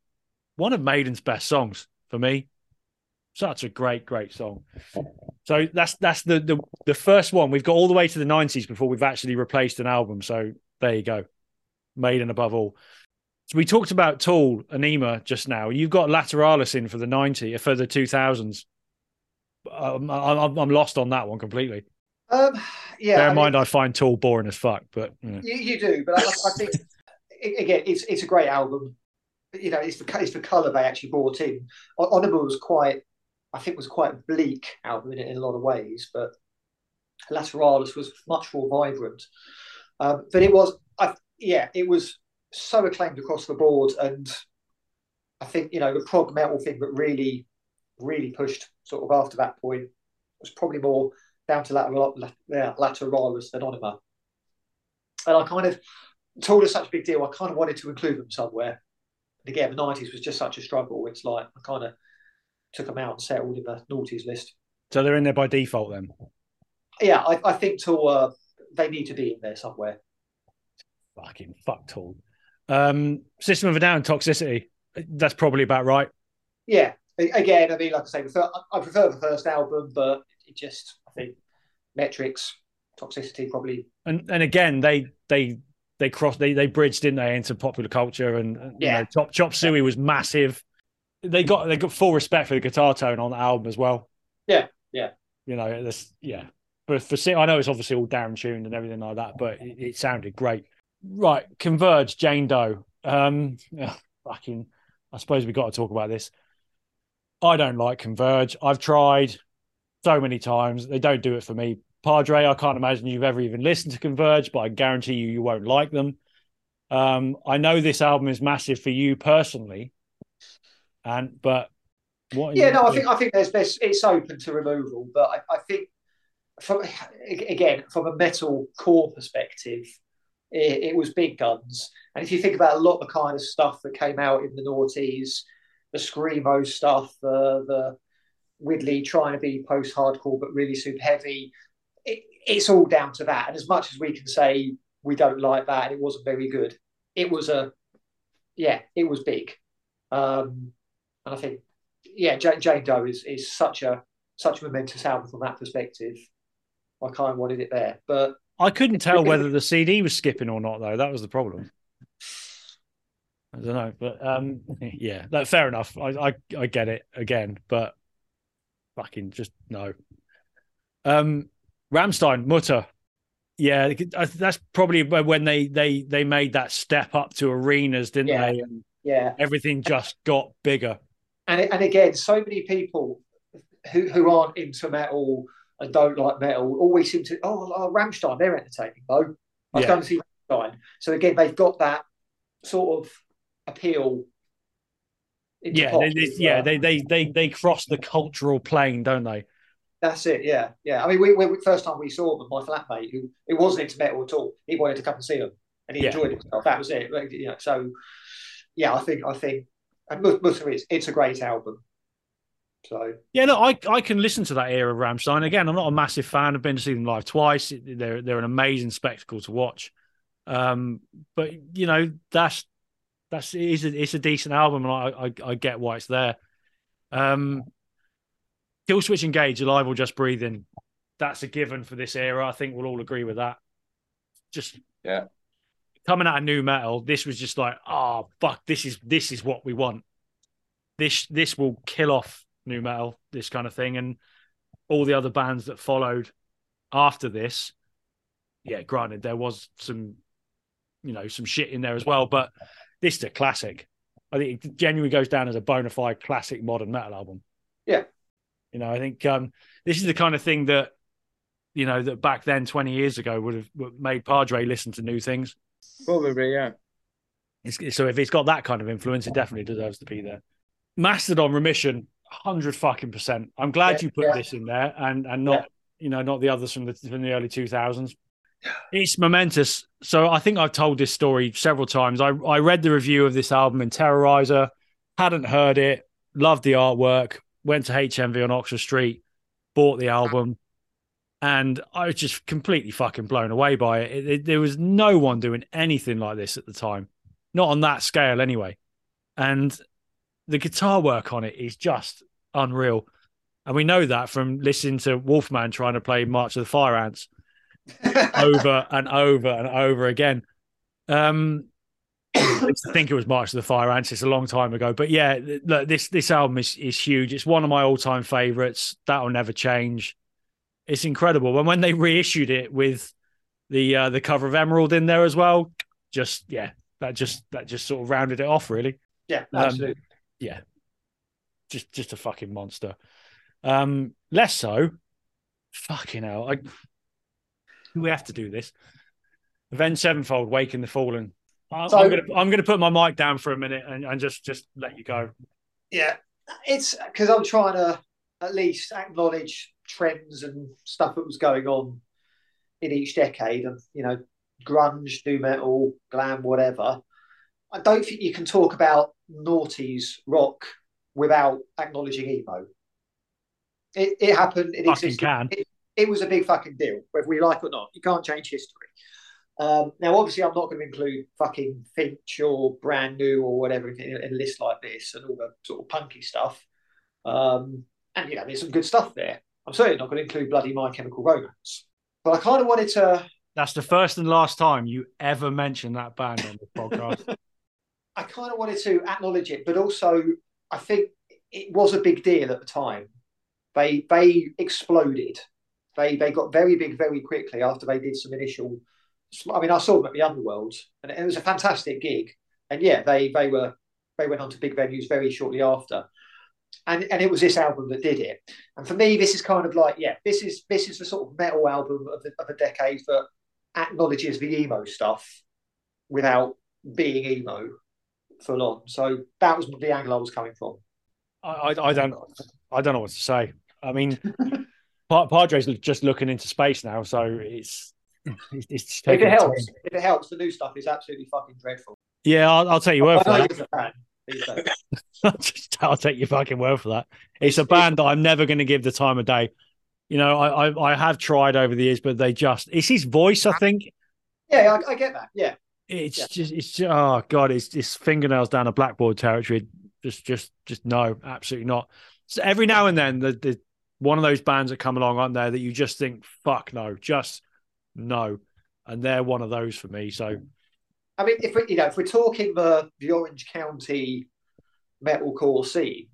[SPEAKER 1] one of Maiden's best songs for me. Such a great, great song. So that's that's the the the first one. We've got all the way to the nineties before we've actually replaced an album. So there you go, Maiden above all. So we talked about Tool, Anima just now. You've got Lateralus in for the ninety for the two thousands. I'm, I'm, I'm lost on that one completely.
[SPEAKER 2] Um, yeah,
[SPEAKER 1] Bear
[SPEAKER 2] I
[SPEAKER 1] in
[SPEAKER 2] mean,
[SPEAKER 1] mind, I find Tool boring as fuck, but you
[SPEAKER 2] you, you do, but I, I think again, it's it's a great album. You know, it's the it's the color they actually brought in. Honourable was quite, I think, was quite a bleak album in, in a lot of ways, but Lateralus was much more vibrant. Um, but it was, I, yeah, it was so acclaimed across the board, and I think you know the prog metal thing that really, really pushed sort of after that point was probably more down to Lateral, yeah, Lateralis than Onima. And I kind of told us such a big deal. I kind of wanted to include them somewhere. And again, the nineties was just such a struggle. It's like I kind of took them out and settled in the naughties list.
[SPEAKER 1] so they're in there by default then.
[SPEAKER 2] Yeah, I, I think to uh, they need to be in there somewhere.
[SPEAKER 1] Fucking fuck Tool. Um, System of a Down, Toxicity. That's probably about right.
[SPEAKER 2] Yeah, again, I mean, like I say, I prefer the first album, but it just I think metrics, toxicity, probably.
[SPEAKER 1] And and again, they they they crossed they they bridged, didn't they, into popular culture and you
[SPEAKER 2] Yeah.
[SPEAKER 1] know, Chop Chop Suey was massive. They got they got full respect for the guitar tone on the album as well.
[SPEAKER 2] Yeah, yeah.
[SPEAKER 1] You know, this yeah. But for I know it's obviously all down tuned and everything like that, but it, it sounded great. Right, Converge, Jane Doe. Um, ugh, fucking, I suppose we got to talk about this. I don't like Converge. I've tried so many times. They don't do it for me. Padre, I can't imagine you've ever even listened to Converge, but I guarantee you, you won't like them. Um, I know this album is massive for you personally, and but what?
[SPEAKER 2] Yeah, no, I think I think there's there's it's open to removal, but I, I think from again from a metal core perspective, it, it was big guns. And if you think about a lot of the kind of stuff that came out in the noughties, the screamo stuff, the the Widley trying to be post hardcore but really super heavy, it, it's all down to that. And as much as we can say we don't like that, and it wasn't very good, it was a yeah, it was big. Um, and I think yeah, Jane, Jane Doe is is such a such a momentous album from that perspective. I kind of wanted it there, but
[SPEAKER 1] I couldn't tell whether the CD was skipping or not, though. That was the problem. I don't know, but um, yeah, that fair enough. I, I I get it again, but fucking just no. Um, Rammstein, Mutter, yeah, that's probably when they they they made that step up to arenas, didn't
[SPEAKER 2] Yeah.
[SPEAKER 1] they? And
[SPEAKER 2] yeah,
[SPEAKER 1] everything just got bigger.
[SPEAKER 2] And and again, so many people who who aren't into metal and don't like metal always seem to oh, oh Rammstein, they're entertaining though. I've
[SPEAKER 1] Yeah.
[SPEAKER 2] gone to see Rammstein, so again, they've got that sort of appeal.
[SPEAKER 1] Yeah, they, they, yeah,
[SPEAKER 2] well.
[SPEAKER 1] they they they they cross the cultural plane, don't they?
[SPEAKER 2] That's it. Yeah, yeah. I mean, we, we first time we saw them, my flatmate, who it wasn't into metal at all, he wanted to come and see them, and he
[SPEAKER 1] Yeah.
[SPEAKER 2] enjoyed himself. That was it. You know, so yeah, I think I think and Mut- Mutter is it's a great album. So
[SPEAKER 1] Yeah, no, I I can listen to that era of Rammstein. Again, I'm not a massive fan. I've been to see them live twice. They're they're an amazing spectacle to watch. Um, but you know, that's that's it is a, it's a decent album, and I, I I get why it's there. Um, Killswitch Engage, Alive or Just Breathing. That's a given for this era. I think we'll all agree with that. Just
[SPEAKER 3] Yeah.
[SPEAKER 1] Coming out of new metal, this was just like, oh fuck, this is this is what we want. This this will kill off new metal, this kind of thing, and all the other bands that followed after this. Yeah, granted, there was some, you know, some shit in there as well, but this is a classic. I think it genuinely goes down as a bona fide classic modern metal album.
[SPEAKER 2] Yeah.
[SPEAKER 1] You know, I think um, this is the kind of thing that, you know, that back then, 20 years ago, would have would have made Padre listen to new things.
[SPEAKER 3] Probably, yeah.
[SPEAKER 1] It's, so if it's got that kind of influence, it definitely deserves to be there. Mastodon Remission, hundred fucking percent. I'm glad
[SPEAKER 2] Yeah,
[SPEAKER 1] you put
[SPEAKER 2] yeah.
[SPEAKER 1] this in there and and not you know not the others from the from the early 2000s. It's momentous. So I think I've told this story several times. I I read the review of this album in Terrorizer, hadn't heard it, loved the artwork, went to HMV on Oxford Street, bought the album, and I was just completely fucking blown away by it. It- it- There was no one doing anything like this at the time, not on that scale anyway. And the guitar work on it is just unreal. And we know that from listening to Wolfman trying to play March of the Fire Ants over and over and over again. Um, I think it was March of the Fire Ants. It's a long time ago, but yeah, look, this this album is is huge. It's one of my all time favorites. That'll never change. It's incredible. And when they reissued it with the uh, the cover of Emerald in there as well, just yeah, that just that just sort of rounded it off. Really,
[SPEAKER 2] yeah,
[SPEAKER 1] Um,
[SPEAKER 2] absolutely.
[SPEAKER 1] yeah, just just a fucking monster. Um, less so. Fucking hell, I, we have to do this. Avenged Sevenfold, Waking the Fallen. I-
[SPEAKER 2] So-
[SPEAKER 1] I'm gonna I'm gonna put my mic down for a minute and, and just just let you go.
[SPEAKER 2] Yeah, it's because I'm trying to at least acknowledge trends and stuff that was going on in each decade, and you know, grunge, new metal, glam, whatever. I don't think you can talk about noughties rock without acknowledging emo. It, it happened. It
[SPEAKER 1] Fucking can.
[SPEAKER 2] It, it was a big fucking deal, whether we like it or not. You can't change history. Um, now, obviously, I'm not going to include fucking Finch or Brand New or whatever in, in a list like this and all the sort of punky stuff. Um, and, you know, there's some good stuff there. I'm certainly not going to include bloody My Chemical Romance. But I kind of wanted to
[SPEAKER 1] That's the first and last time you ever mentioned that band on the podcast.
[SPEAKER 2] I kind of wanted to acknowledge it, but also I think it was a big deal at the time. They they exploded. They they got very big very quickly after they did some initial. I mean, I saw them at the Underworld, and it was a fantastic gig. And yeah, they they were they went on to big venues very shortly after. And and it was this album that did it. And for me, this is kind of like yeah, this is this is the sort of metal album of the, of a decade that acknowledges the emo stuff without being emo full on. So that was the angle I was coming from.
[SPEAKER 1] I, I, I don't I don't know what to say. I mean, Padre's just looking into space now, so it's it's, it's
[SPEAKER 2] if it helps. Time. If it helps, the new stuff is absolutely fucking dreadful.
[SPEAKER 1] Yeah, I'll, I'll word for that. I'll take your fucking word for that. It's a band that I'm never going to give the time of day. You know, I, I, I have tried over the years, but they just it's his voice. I think.
[SPEAKER 2] Yeah, I, I get that. Yeah,
[SPEAKER 1] it's yeah. just it's just, oh god, it's it's fingernails down a blackboard territory. Just just just no, absolutely not. So every now and then, the, the one of those bands that come along, aren't there, that you just think, fuck no, just no, and they're one of those for me. So mm.
[SPEAKER 2] I mean, if we, you know, if we're talking the the Orange County metalcore scene,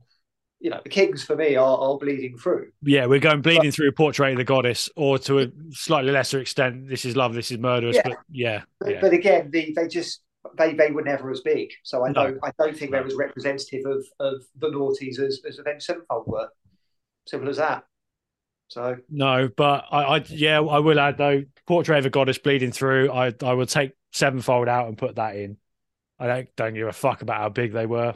[SPEAKER 2] you know, the Kings for me are, are bleeding through.
[SPEAKER 1] Yeah, we're going bleeding but, through Portrait of the Goddess, or to a slightly lesser extent, This Is Love, This Is Murderous. Yeah. But yeah,
[SPEAKER 2] but,
[SPEAKER 1] yeah.
[SPEAKER 2] but again, the, they just they they were never as big. So I don't I don't think they're as representative of of the noughties as as Avenged Sevenfold were. Simple as that. So
[SPEAKER 1] no, but I, I yeah I will add though Portrait of a Goddess bleeding through. I I would take Sevenfold out and put that in. I don't don't give a fuck about how big they were.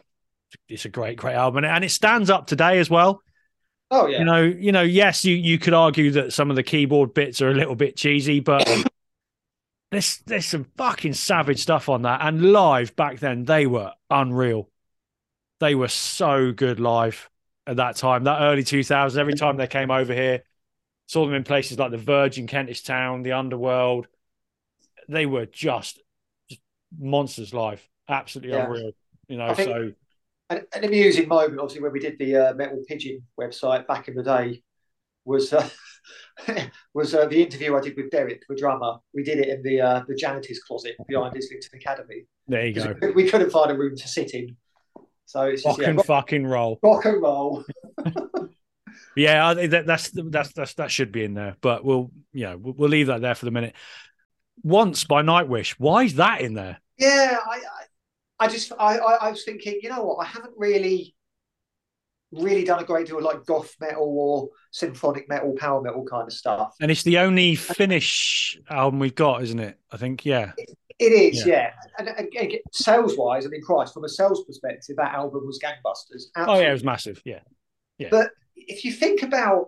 [SPEAKER 1] It's a great great album and it stands up today as well.
[SPEAKER 2] Oh yeah.
[SPEAKER 1] You know, you know, yes, you you could argue that some of the keyboard bits are a little bit cheesy, but there's there's some fucking savage stuff on that. And live back then, they were unreal. They were so good live at that time, that early 2000s. Every time they came over here, saw them in places like the Virgin Kentish Town, the Underworld. They were just, just monsters live, absolutely yeah. unreal. You know, think, so
[SPEAKER 2] an, an, amusing moment, obviously, when we did the uh, Metal Pigeon website back in the day, was uh, was uh, the interview I did with Derek, the drummer. We did it in the uh, the janitor's closet behind Islington Academy.
[SPEAKER 1] There you go.
[SPEAKER 2] We couldn't find a room to sit in, so it's
[SPEAKER 1] just rock
[SPEAKER 2] yeah,
[SPEAKER 1] and rock, fucking roll.
[SPEAKER 2] Rock and roll.
[SPEAKER 1] yeah, that, that's that's that's that should be in there, but we'll yeah we'll, we'll leave that there for the minute. Once by Nightwish, why is that in there?
[SPEAKER 2] Yeah, I I, I just I, I I was thinking, you know what, I haven't really really done a great deal of like goth metal or symphonic metal, power metal kind of stuff.
[SPEAKER 1] And it's the only Finnish album we've got, isn't it? I think, yeah.
[SPEAKER 2] it, it is, yeah. yeah. And again, sales wise, I mean, Christ, from a sales perspective, that album was gangbusters.
[SPEAKER 1] Absolutely. Oh, yeah, it was massive. Yeah. Yeah.
[SPEAKER 2] But if you think about,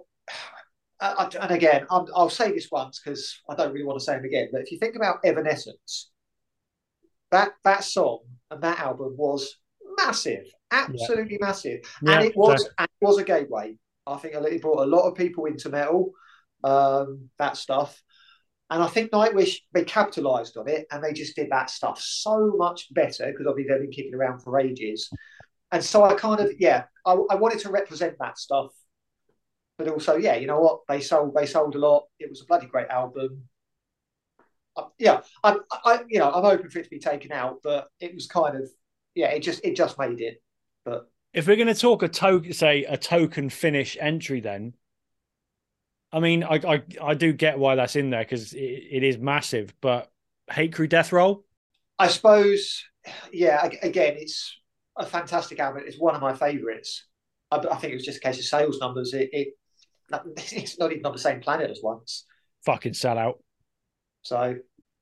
[SPEAKER 2] uh, and again, i will say this once because I don't really want to say it again, but if you think about Evanescence, that that song and that album was massive, absolutely yeah. massive, yeah, and it was and it was a gateway. I think it brought a lot of people into metal, um, that stuff, and I think Nightwish they capitalised on it and they just did that stuff so much better because obviously they've been kicking around for ages, and so I kind of yeah I, I wanted to represent that stuff, but also yeah you know what they sold they sold a lot. It was a bloody great album. Uh, yeah, I, I, you know, I'm open for it to be taken out, but it was kind of yeah, it just it just made it. But
[SPEAKER 1] if we're going to talk a token, say a token Finnish entry, then I mean, I I, I do get why that's in there because it, it is massive. But Hatecrew Deathroll,
[SPEAKER 2] I suppose, yeah. Again, it's a fantastic album. It's one of my favourites. I, I, think it was just a case of sales numbers. It, it it's not even on the same planet as once.
[SPEAKER 1] Fucking sell out.
[SPEAKER 2] So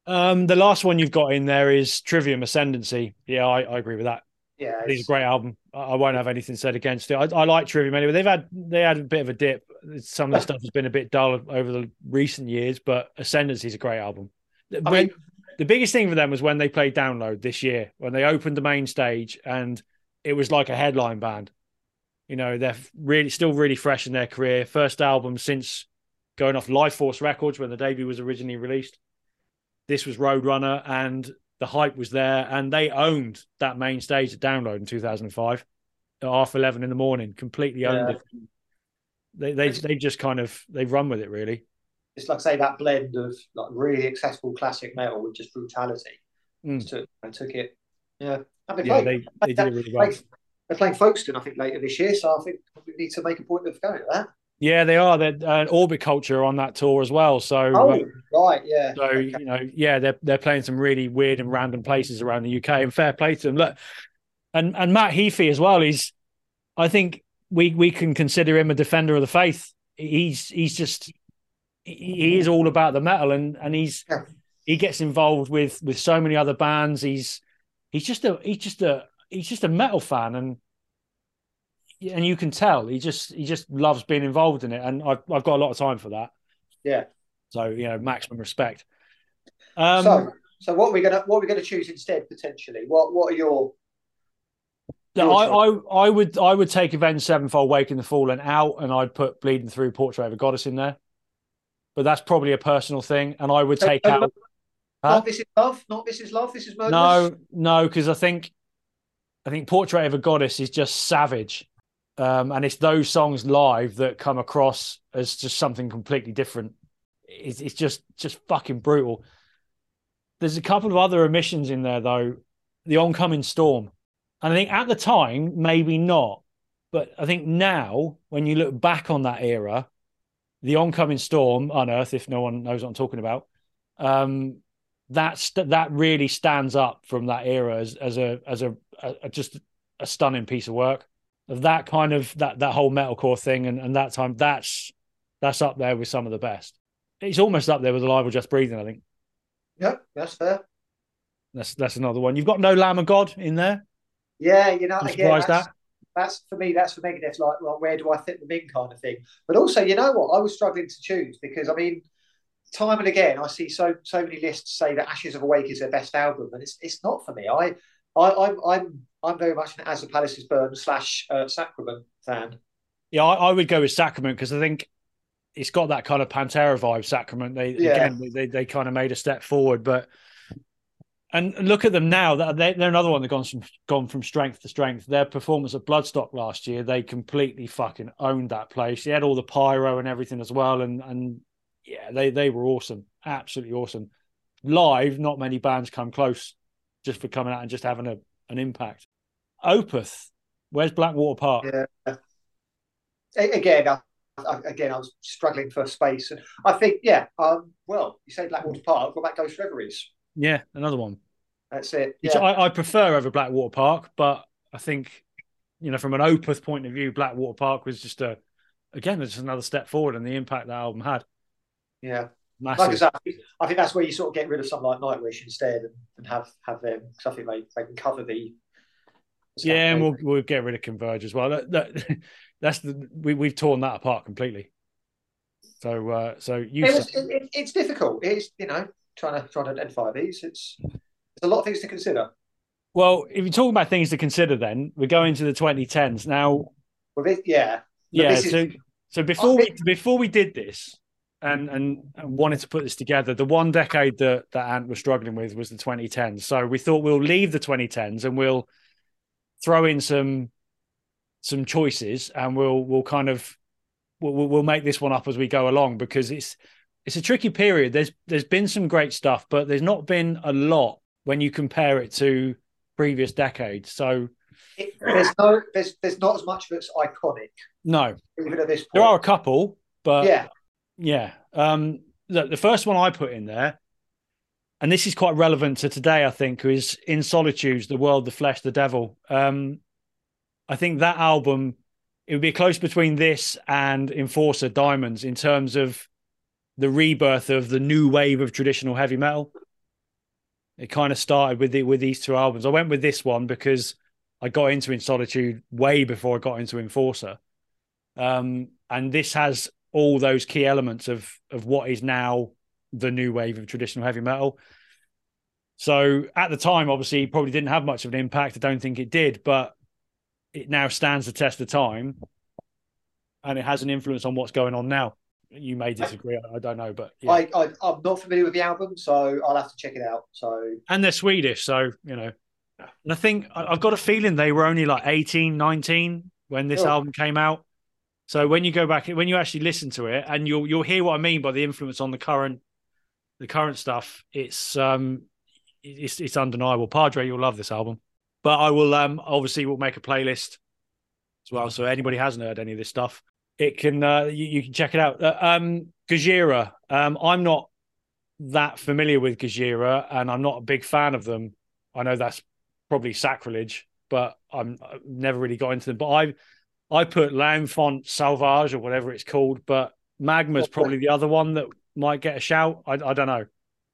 [SPEAKER 1] um, the last one you've got in there is Trivium Ascendancy. Yeah, I, I agree with that.
[SPEAKER 2] Yeah,
[SPEAKER 1] it's a great album. I won't have anything said against it. I, I, like Trivium anyway. They've had they had a bit of a dip. Some of the stuff has been a bit dull over the recent years, but Ascendancy is a great album. When, I mean, the biggest thing for them was when they played Download this year, when they opened the main stage, and it was like a headline band. You know, they're really still really fresh in their career. First album since going off Lifeforce Records when the debut was originally released. This was Roadrunner, and the hype was there, and they owned that main stage at Download in 2005 at half 11 in the morning, completely owned yeah. it. They they they just kind of they've run with it really.
[SPEAKER 2] it's like say that blend of like really accessible classic metal with just brutality.
[SPEAKER 1] Mm.
[SPEAKER 2] Just took, and took it. Yeah, and they
[SPEAKER 1] Yeah, they, they did it really well.
[SPEAKER 2] They're playing Folkestone, I think, later this year, so I think we need to make a point of going to that.
[SPEAKER 1] Yeah, they are. They're uh, Orbit Culture on that tour as well. So, uh,
[SPEAKER 2] Oh, right, yeah.
[SPEAKER 1] so
[SPEAKER 2] Okay.
[SPEAKER 1] you know, yeah, they're they're playing some really weird and random places around the UK, and fair play to them. Look, and and Matt Heafy as well. He's, I think we we can consider him a defender of the faith. He's he's just he, he is all about the metal, and and he's
[SPEAKER 2] Yeah.
[SPEAKER 1] he gets involved with with so many other bands. He's he's just a he's just a he's just a metal fan, and and you can tell he just he just loves being involved in it, and I've I've got a lot of time for that.
[SPEAKER 2] Yeah.
[SPEAKER 1] So you know, maximum respect. Um,
[SPEAKER 2] so, so what we're we gonna what are we gonna choose instead potentially? What what are your
[SPEAKER 1] no, I, I I would I would take Avenged Sevenfold, Waking the Fallen out, and I'd put Bleeding Through, Portrait of a Goddess in there. But that's probably a personal thing, and I would take
[SPEAKER 2] so
[SPEAKER 1] out. Huh?
[SPEAKER 2] not this is love, not this is love, this is?
[SPEAKER 1] No, no, because I think I think Portrait of a Goddess is just savage. Um, and it's those songs live that come across as just something completely different. It's, it's just just fucking brutal. There's a couple of other omissions in there though. The oncoming storm, and I think at the time maybe not, but I think now when you look back on that era, the oncoming storm, Unearth, if no one knows what I'm talking about, um, that's that really stands up from that era as, as a as a, a just a stunning piece of work of that kind of that that whole metalcore thing and, and that time that's that's up there with some of the best. It's almost up there with Alive or Just Breathing. I think
[SPEAKER 2] Yep, that's fair.
[SPEAKER 1] that's that's another one. You've got No Lamb of God in there.
[SPEAKER 2] Yeah, you know,
[SPEAKER 1] I'm
[SPEAKER 2] again,
[SPEAKER 1] surprised
[SPEAKER 2] that's,
[SPEAKER 1] that.
[SPEAKER 2] that's for me. That's for Megadeth. Like, well, where do I fit them in, kind of thing. But also, you know what? I was struggling to choose because I mean, time and again, I see so so many lists say that Ashes of the Wake is their best album, and it's it's not for me. I I I'm I'm, I'm very much an As the Palaces Burn slash uh, Sacrament fan.
[SPEAKER 1] Yeah, I, I would go with Sacrament because I think it's got that kind of Pantera vibe. Sacrament. They
[SPEAKER 2] Yeah.
[SPEAKER 1] again they they kind of made a step forward, but and look at them now. That they, they're another one that gone from gone from strength to strength. Their performance at Bloodstock last year, they completely fucking owned that place. They had all the pyro and everything as well, and and yeah, they they were awesome, absolutely awesome. Live, not many bands come close just for coming out and just having a an impact. Opeth, where's Blackwater Park?
[SPEAKER 2] Yeah. Again, I, I, again, I was struggling for space, and I think, yeah, um, well, you say Blackwater Park, what about Ghost Reveries?
[SPEAKER 1] Yeah, another one.
[SPEAKER 2] That's it. Yeah,
[SPEAKER 1] I, I prefer over Blackwater Park, but I think, you know, from an Opeth point of view, Blackwater Park was just a, again, it's just another step forward and the impact that album had.
[SPEAKER 2] yeah.
[SPEAKER 1] Massive.
[SPEAKER 2] Like I said, I think- think that's where you sort of get rid of something like Nightwish instead, and, and have have them because I think they, they can cover the.
[SPEAKER 1] yeah, and we'll we'll get rid of Converge as well. That, that, that's the we we've torn that apart completely. So uh so you
[SPEAKER 2] it was, it, it- it's difficult. It's you know trying to trying to identify these. It's there's a lot of things to consider.
[SPEAKER 1] well, if you're talking about things to consider, then we're going to the 2010s now.
[SPEAKER 2] With it, yeah,
[SPEAKER 1] Yeah,
[SPEAKER 2] this is-
[SPEAKER 1] so so before we before we did this and, and wanted to put this together, the one decade that that Ant was struggling with was the 2010s. So we thought we'll leave the 2010s and we'll throw in some some choices and we'll we'll kind of we'll, we'll- we'll make this one up as we go along because it's it's a tricky period. There's there's been some great stuff, but there's not been a lot when you compare it to previous decades. So
[SPEAKER 2] it, there's no there's there's not as much that's iconic
[SPEAKER 1] no,
[SPEAKER 2] even at this point.
[SPEAKER 1] there are a couple, but
[SPEAKER 2] yeah,
[SPEAKER 1] Yeah. Um, look, the first one I put in there, and this is quite relevant to today, I think, is In Solitude's, The World, the Flesh, the Devil. Um, I think that album, it would be close between this and Enforcer Diamonds in terms of the rebirth of the new wave of traditional heavy metal. It kind of started with the, with these two albums. I went with this one because I got into In Solitude way before I got into Enforcer. Um, and this has all those key elements of of what is now the new wave of traditional heavy metal. So at the time, obviously, probably didn't have much of an impact. I don't think it did, but it now stands the test of time, and it has an influence on what's going on now. You may disagree, I don't know, but yeah.
[SPEAKER 2] I, I I'm not familiar with the album, so I'll have to check it out. So
[SPEAKER 1] and they're Swedish, so you know. And I think I- I've got a feeling they were only like 18, 19 when this
[SPEAKER 2] Oh.
[SPEAKER 1] album came out. So when you go back, when you actually listen to it, and you'll you'll hear what I mean by the influence on the current the current stuff. It's um it's it's undeniable. Padre, you'll love this album. But I will um obviously we'll make a playlist as well. So anybody hasn't heard any of this stuff, it can uh, you, you can check it out. Uh, um Gojira. um I'm not that familiar with Gojira and I'm not a big fan of them. I know that's probably sacrilege, but I'm I've never really got into them. But I I put L'Enfant Sauvage or whatever it's called, but Magma's probably the other one that might get a shout. I, I don't know.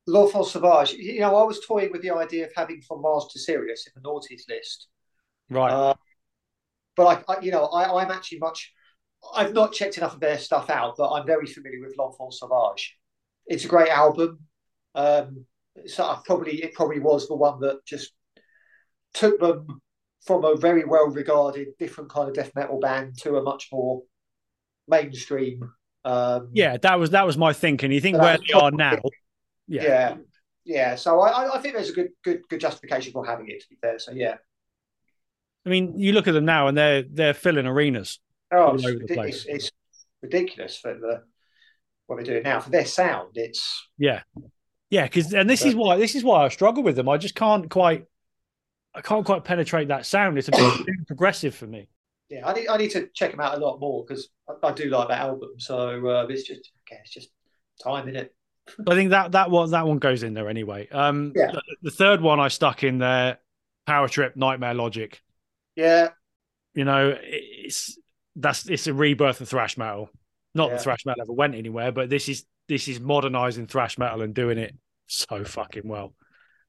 [SPEAKER 2] L'Enfant Sauvage. You know, I was toying with the idea of having From Mars to Sirius in the naughties list.
[SPEAKER 1] Right.
[SPEAKER 2] Uh, but I, I, you know, I, I'm actually much. I've not checked enough of their stuff out, but I'm very familiar with L'Enfant Sauvage. It's a great album. Um, so I probably it probably was the one that just took them from a very well regarded different kind of death metal band to a much more mainstream. Um,
[SPEAKER 1] yeah, that was that was my thinking. You think where they are now? Yeah.
[SPEAKER 2] yeah, yeah. So I, I think there's a good, good, good justification for having it. To be fair, so yeah.
[SPEAKER 1] I mean, you look at them now, and they're they're filling arenas.
[SPEAKER 2] Oh,
[SPEAKER 1] All
[SPEAKER 2] it's,
[SPEAKER 1] over the place.
[SPEAKER 2] it's, it's ridiculous for the what they're doing now for their sound. It's
[SPEAKER 1] Yeah, yeah. Because and this is why this is why I struggle with them. I just can't quite. I can't quite penetrate that sound. It's a bit too progressive for me.
[SPEAKER 2] yeah. I need I need to check them out a lot more because I, I do like that album. So uh, it's just okay, it's just time in it.
[SPEAKER 1] I think that that one that one goes in there anyway. Um,
[SPEAKER 2] Yeah.
[SPEAKER 1] the, the third one I stuck in there, Power Trip, Nightmare Logic.
[SPEAKER 2] Yeah,
[SPEAKER 1] You know, it's that's it's a rebirth of thrash metal. Not
[SPEAKER 2] Yeah.
[SPEAKER 1] that thrash metal ever went anywhere, but this is this is modernizing thrash metal and doing it so fucking well.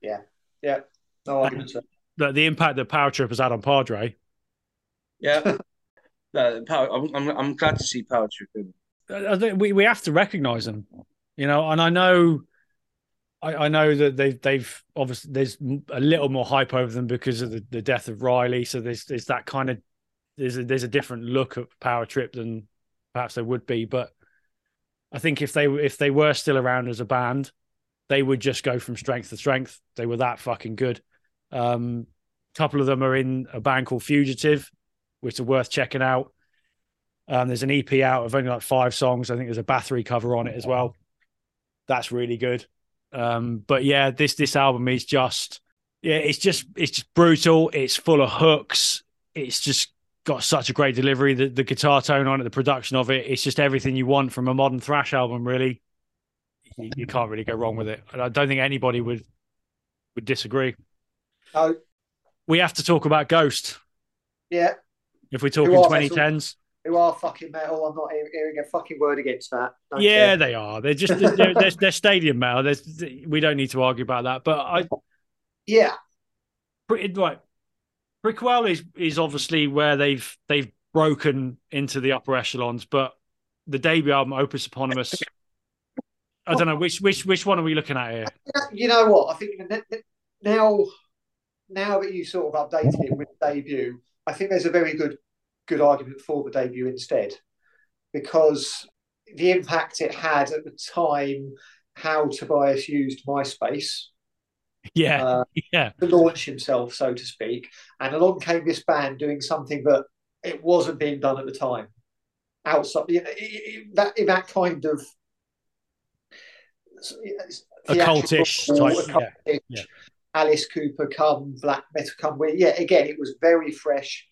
[SPEAKER 2] Yeah, yeah, no arguments. There.
[SPEAKER 1] The, the impact that Power Trip has had on Padre.
[SPEAKER 3] Yeah. No, power, I'm, I'm I'm glad to see Power Trip in.
[SPEAKER 1] I I think we, we have to recognize them, you know, and I know, I, I know that they've they've obviously there's a little more hype over them because of the, the death of Riley, so there's there's that kind of there's a, there's a different look at Power Trip than perhaps there would be, but I think if they if they were still around as a band, they would just go from strength to strength. They were that fucking good. Um, a couple of them are in a band called Fugitive, which are worth checking out. Um, there's an EP out of only like five songs. I think there's a Bathory cover on it as well. That's really good. Um, but yeah, this this album is just yeah, it's just it's just brutal. It's full of hooks. It's just got such a great delivery. The the guitar tone on it, the production of it, it's just everything you want from a modern thrash album. Really, you, you can't really go wrong with it. And I don't think anybody would would disagree.
[SPEAKER 2] No,
[SPEAKER 1] We have to talk about Ghost
[SPEAKER 2] yeah,
[SPEAKER 1] if we're talking 2010s.
[SPEAKER 2] who are fucking metal. I'm not hearing, a fucking word against that. Don't
[SPEAKER 1] Yeah,
[SPEAKER 2] care.
[SPEAKER 1] they are. They're just they're, they're, they're stadium metal. There's, we don't need to argue about that. But I
[SPEAKER 2] yeah,
[SPEAKER 1] pretty right. Prequelle is is obviously where they've they've broken into the upper echelons, but the debut album Opus Eponymous. I don't know which which which one are we looking at here.
[SPEAKER 2] you know what? I think now, now that you sort of updated it with debut, I think there's a very good good argument for the debut instead, because the impact it had at the time, how Tobias used MySpace
[SPEAKER 1] Yeah,
[SPEAKER 2] uh,
[SPEAKER 1] yeah,
[SPEAKER 2] to launch himself, so to speak, and along came this band doing something that it wasn't being done at the time. Outside you know, it- it- that in that kind of
[SPEAKER 1] Occultish type, yeah, yeah.
[SPEAKER 2] Alice Cooper come, black metal come. Where yeah, again, it was very fresh,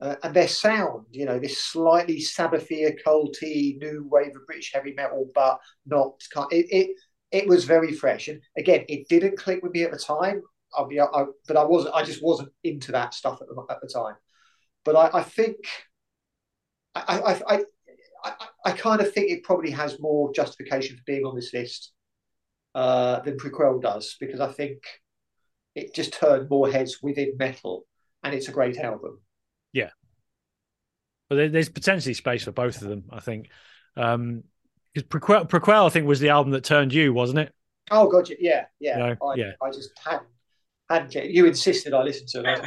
[SPEAKER 2] uh, and their sound, you know, this slightly Sabbathy, occulty, new wave of British heavy metal, but not. It it, it was very fresh, and again, it didn't click with me at the time. I'll be, I, but I wasn't. I just wasn't into that stuff at the, at the time. But I, I think, I, I, I, I, I kind of think it probably has more justification for being on this list uh, than Prequelle does because I think it just turned more heads within metal, and it's a great album.
[SPEAKER 1] Yeah, but there's potentially space for both of them. I think um, because Prequelle, Prequelle, I think was the album that turned you, wasn't it?
[SPEAKER 2] Oh god, yeah, yeah.
[SPEAKER 1] No,
[SPEAKER 2] I,
[SPEAKER 1] yeah.
[SPEAKER 2] I just hadn't, hadn't. You insisted I listen to it.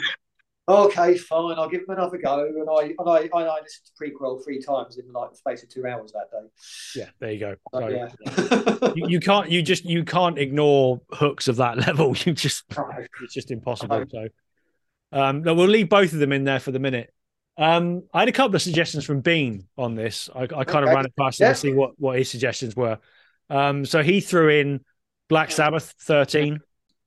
[SPEAKER 2] I was like, okay, fine, I'll give them another go, and I and I and I listened to Prequelle three times in like the space of two hours that day.
[SPEAKER 1] Yeah, there you go.
[SPEAKER 2] So,
[SPEAKER 1] So,
[SPEAKER 2] yeah.
[SPEAKER 1] you, you can't you just you can't ignore hooks of that level. You just
[SPEAKER 2] No.
[SPEAKER 1] it's just impossible. So um no, we'll leave both of them in there for the minute. Um, I had a couple of suggestions from Bean on this. I, I kind
[SPEAKER 2] Okay.
[SPEAKER 1] of ran it past him
[SPEAKER 2] Yeah.
[SPEAKER 1] to see what, what his suggestions were. Um, so he threw in Black Sabbath 13,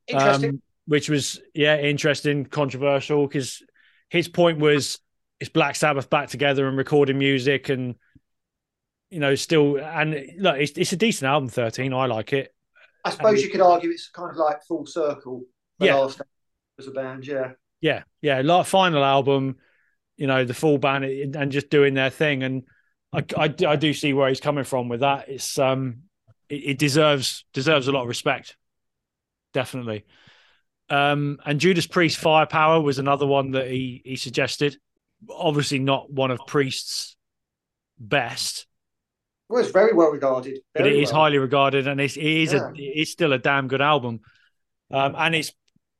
[SPEAKER 2] Interesting.
[SPEAKER 1] um, which was, yeah, interesting, controversial because his point was it's Black Sabbath back together and recording music and, you know, still, and look, it's, it's a decent album, 13. I like it.
[SPEAKER 2] I suppose
[SPEAKER 1] um,
[SPEAKER 2] you could argue it's kind of like full circle. The
[SPEAKER 1] Yeah.
[SPEAKER 2] last as a band, yeah.
[SPEAKER 1] yeah, yeah, like final album, you know, the full band and just doing their thing. And I, I, I do see where he's coming from with that. It's um, it, it deserves deserves a lot of respect, definitely. Um, and Judas Priest Firepower was another one that he he suggested. Obviously, not one of Priest's best,
[SPEAKER 2] Well, it's very well regarded.
[SPEAKER 1] but
[SPEAKER 2] very
[SPEAKER 1] it is
[SPEAKER 2] well.
[SPEAKER 1] highly regarded, and it's, it is
[SPEAKER 2] Yeah.
[SPEAKER 1] a it is still a damn good album. Um, and it's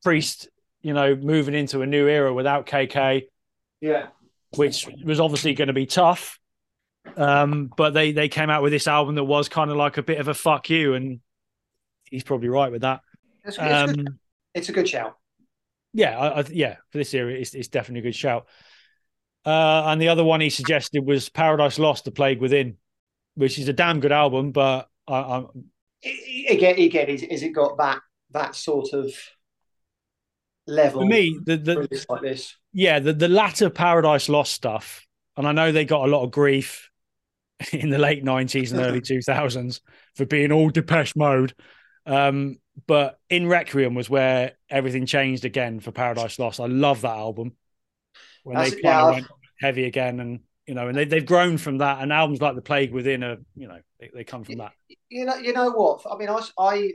[SPEAKER 1] Priest, you know, moving into a new era without KK.
[SPEAKER 2] Yeah.
[SPEAKER 1] which was obviously going to be tough. Um, but they they came out with this album that was kind of like a bit of a fuck you, and he's probably right with that.
[SPEAKER 2] It's, it's.
[SPEAKER 1] Um,
[SPEAKER 2] it's a good shout.
[SPEAKER 1] yeah, I, I, yeah, for this era, it's, it's definitely a good shout. Uh, and the other one he suggested was Paradise Lost: The Plague Within, which is a damn good album, but I, I,
[SPEAKER 2] I- I- Again, again, is, is it got that that sort of level
[SPEAKER 1] for me, the, the
[SPEAKER 2] like this?
[SPEAKER 1] yeah, the, the latter Paradise Lost stuff, and I know they got a lot of grief in the late 90s and early 2000s for being all Depeche Mode. Um, but in Requiem was where everything changed again for Paradise Lost. I love that album when
[SPEAKER 2] That's-
[SPEAKER 1] they kind of went heavy again, and you know, and they, they've grown from that. And albums like The Plague Within are, you know, they, they come from that.
[SPEAKER 2] You know, you know what? I mean, I, I,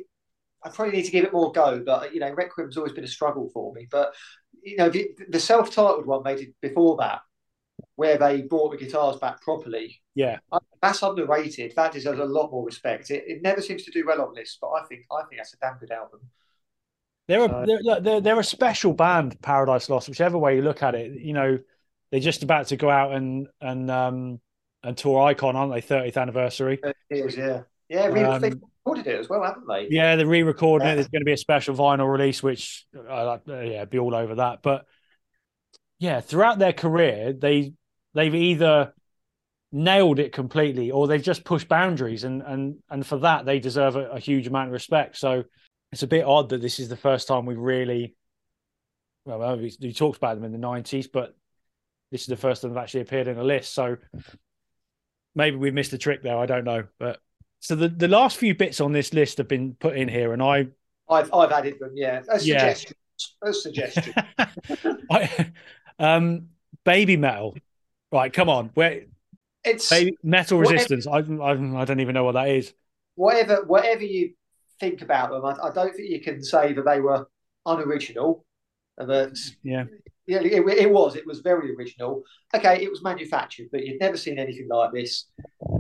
[SPEAKER 2] I probably need to give it more go, but you know, Requiem's always been a struggle for me. But you know, the, the self-titled one made it before that, where they brought the guitars back properly,
[SPEAKER 1] Yeah,
[SPEAKER 2] that's underrated. That deserves a lot more respect. It, it never seems to do well on lists, but I think I think that's a damn good album.
[SPEAKER 1] They're a they're, they're they're a special band, Paradise Lost. Whichever way you look at it, you know, they're just about to go out and and um and tour Icon, aren't they? Thirtieth anniversary.
[SPEAKER 2] Is, yeah, yeah. Re-
[SPEAKER 1] Um,
[SPEAKER 2] they've recorded it as well, haven't they?
[SPEAKER 1] Yeah, they're re-recording it. There's going to be a special vinyl release, which uh, yeah, be all over that. But yeah, throughout their career, they they've either nailed it completely or they've just pushed boundaries, and and and for that they deserve a, a huge amount of respect. So it's a bit odd that this is the first time we've really. Well, we, we talked about them in the '90s, but this is the first time they've actually appeared in a list. So maybe we missed a trick there. I don't know, but so the, the last few bits on this list have been put in here, and I,
[SPEAKER 2] I've I've added them. Yeah, a
[SPEAKER 1] Yeah.
[SPEAKER 2] suggestion. A suggestion.
[SPEAKER 1] I um, Babymetal, right? Come on, where
[SPEAKER 2] It's
[SPEAKER 1] metal
[SPEAKER 2] Whatever-
[SPEAKER 1] resistance? I, I I don't even know what that is.
[SPEAKER 2] whatever whatever you think about them. I, I don't think you can say that they were unoriginal. And that mm,
[SPEAKER 1] Yeah,
[SPEAKER 2] yeah, it, it was. It was very original. Okay, it was manufactured, but you'd never seen anything like this.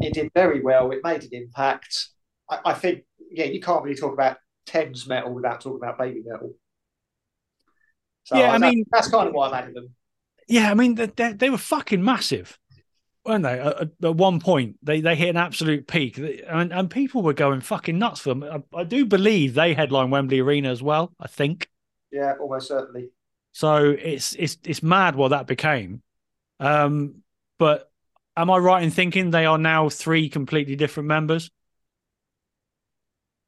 [SPEAKER 2] It did very well. It made an impact. I, I think yeah, you can't really talk about Thames metal without talking about Babymetal. So
[SPEAKER 1] Yeah, I
[SPEAKER 2] that-
[SPEAKER 1] mean-
[SPEAKER 2] that's kind of why I've added them.
[SPEAKER 1] Yeah. I mean, they, they, they were fucking massive, weren't they? At, at one point, they they hit an absolute peak, and and people were going fucking nuts for them. I, I do believe they headline Wembley Arena as well. I think.
[SPEAKER 2] Yeah, almost certainly.
[SPEAKER 1] So it's it's it's mad what that became. Um, but am I right in thinking they are now three completely different members?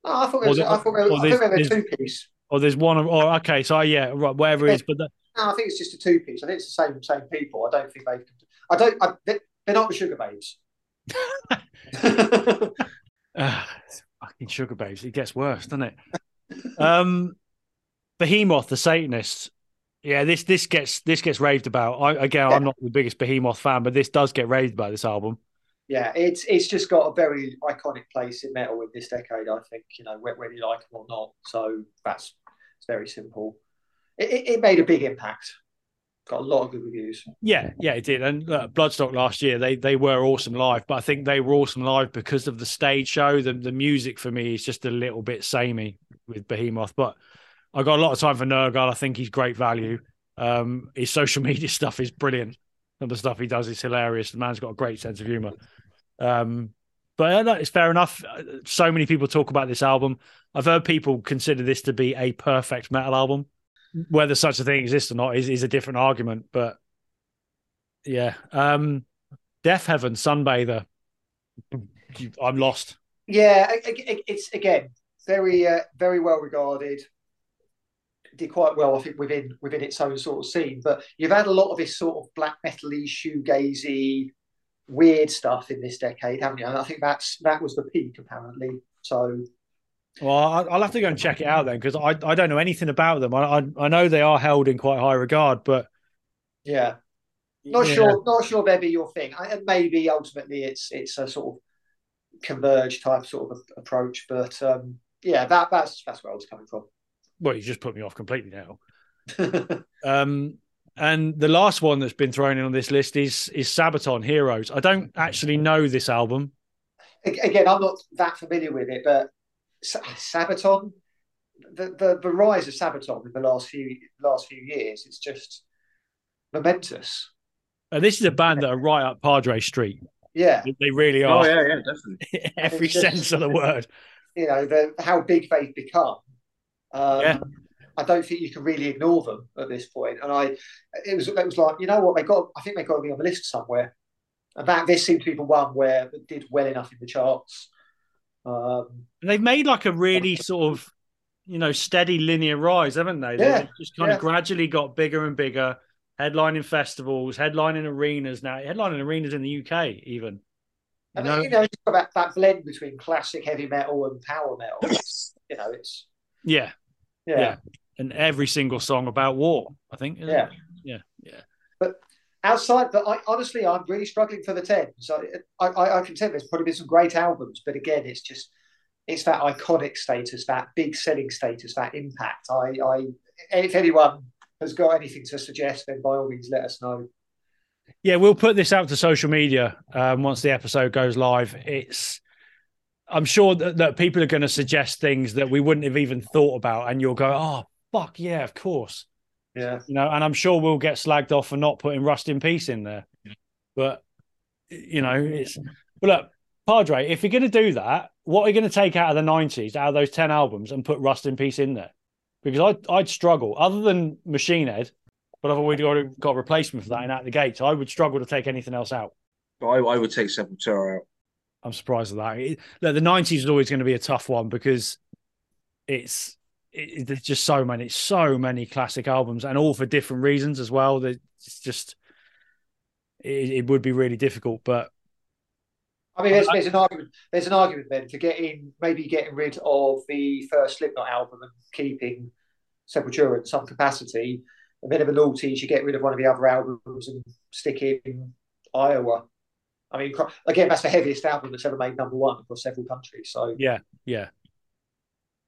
[SPEAKER 2] No, I thought it
[SPEAKER 1] Or
[SPEAKER 2] was, I thought, I thought a
[SPEAKER 1] there's-
[SPEAKER 2] two piece.
[SPEAKER 1] Or there's one or okay, so yeah, right, wherever it is, but the,
[SPEAKER 2] No, I think it's just a two piece. I think it's the same same people. I don't think they've. I don't. I, they- they're not the Sugababes.
[SPEAKER 1] uh, fucking sugababes, it gets worse, doesn't it? um Behemoth, the Satanist. Yeah, this this gets this gets raved about. I again
[SPEAKER 2] Yeah.
[SPEAKER 1] I'm not the biggest Behemoth fan, but this does get raved about this album.
[SPEAKER 2] yeah, it's it's just got a very iconic place in metal in this decade. I think you know whether you like them or not. So that's it's very simple. It, it, made a big impact. Got a lot of good reviews.
[SPEAKER 1] Yeah, yeah, it did. And uh, Bloodstock last year, they they were awesome live, but I think they were awesome live because of the stage show. The the music for me is just a little bit samey with Behemoth, but I got a lot of time for Nergal. I think he's great value. Um, his social media stuff is brilliant. The stuff he does is hilarious. The man's got a great sense of humor. Um, but uh, it's fair enough. Uh, So many people talk about this album. I've heard people consider this to be a perfect metal album. Whether such a thing exists or not is, is a different argument, but Yeah. Um, Deafheaven, Sunbather. I'm lost.
[SPEAKER 2] Yeah, it's again very uh, very well regarded. Did quite well, I think, within within its own sort of scene. But you've had a lot of this sort of black metal-y, shoegazy, weird stuff in this decade, haven't you? And I think that's that was the peak apparently. So
[SPEAKER 1] well, I'll have to go and check it out then because I, I don't know anything about them. I, I, I know they are held in quite high regard, but
[SPEAKER 2] yeah, not yeah. sure not sure they'd be your thing. I, maybe ultimately it's it's a sort of converge type sort of approach, but um, yeah, that that's that's where I was coming from.
[SPEAKER 1] Well, you just put me off completely now. um, and the last one that's been thrown in on this list is is Sabaton Heroes. I don't actually know this album.
[SPEAKER 2] Again, I'm not that familiar with it, but Sabaton, the, the the rise of Sabaton in the last few last few years, it's just momentous.
[SPEAKER 1] And this is a band that are right up Padre Street.
[SPEAKER 2] Yeah,
[SPEAKER 1] they really are.
[SPEAKER 3] Oh yeah, yeah, definitely.
[SPEAKER 1] Every just, sense of the word.
[SPEAKER 2] You know the, how big they've become. Um, yeah. I don't think you can really ignore them at this point. And I, it was it was like you know what they got. I think they got to be on the list somewhere. And that this seemed to be the one where it did well enough in the charts. Um,
[SPEAKER 1] they've made like a really sort of, you know, steady linear rise, haven't they?
[SPEAKER 2] Yeah,
[SPEAKER 1] They've just kind yeah. of gradually got bigger and bigger, headlining festivals, headlining arenas now, headlining arenas in the UK even.
[SPEAKER 2] You know, you know that, that blend between classic heavy metal and power metal. you know, it's
[SPEAKER 1] yeah,
[SPEAKER 2] yeah, yeah,
[SPEAKER 1] and every single song about war. I think.
[SPEAKER 2] Yeah,
[SPEAKER 1] it? yeah, yeah.
[SPEAKER 2] But outside, but I honestly, I'm really struggling for the ten. So I, I, I can tell there's probably been some great albums, but again, it's just it's that iconic status, that big selling status, that impact. I, I if anyone has got anything to suggest, then by all means, let us know.
[SPEAKER 1] Yeah, we'll put this out to social media um, once the episode goes live. It's I'm sure that, that people are going to suggest things that we wouldn't have even thought about, and you'll go, "Oh, fuck yeah, of course."
[SPEAKER 2] Yeah.
[SPEAKER 1] You know, and I'm sure we'll get slagged off for not putting Rust in Peace in there. But you know, it's but look, Padre, if you're gonna do that, what are you gonna take out of the nineties, out of those ten albums, and put Rust in Peace in there? Because I'd I'd struggle, other than Machine Head, but I've already got, got a replacement for that in out the gate. So I would struggle to take anything else out.
[SPEAKER 3] I, I would take Sepultura out.
[SPEAKER 1] I'm surprised at that. It, look, the 90s is always going to be a tough one because it's it, there's just so many, so many classic albums, and all for different reasons as well. That it's just it, it, would be really difficult. But
[SPEAKER 2] I mean, there's, there's, an argument. There's an argument then for getting maybe getting rid of the first Slipknot album and keeping Sepultura in some capacity. A bit of a loyalty to get rid of one of the other albums and stick in Iowa. I mean, again, that's the heaviest album that's ever made number one across several countries. So
[SPEAKER 1] yeah, yeah,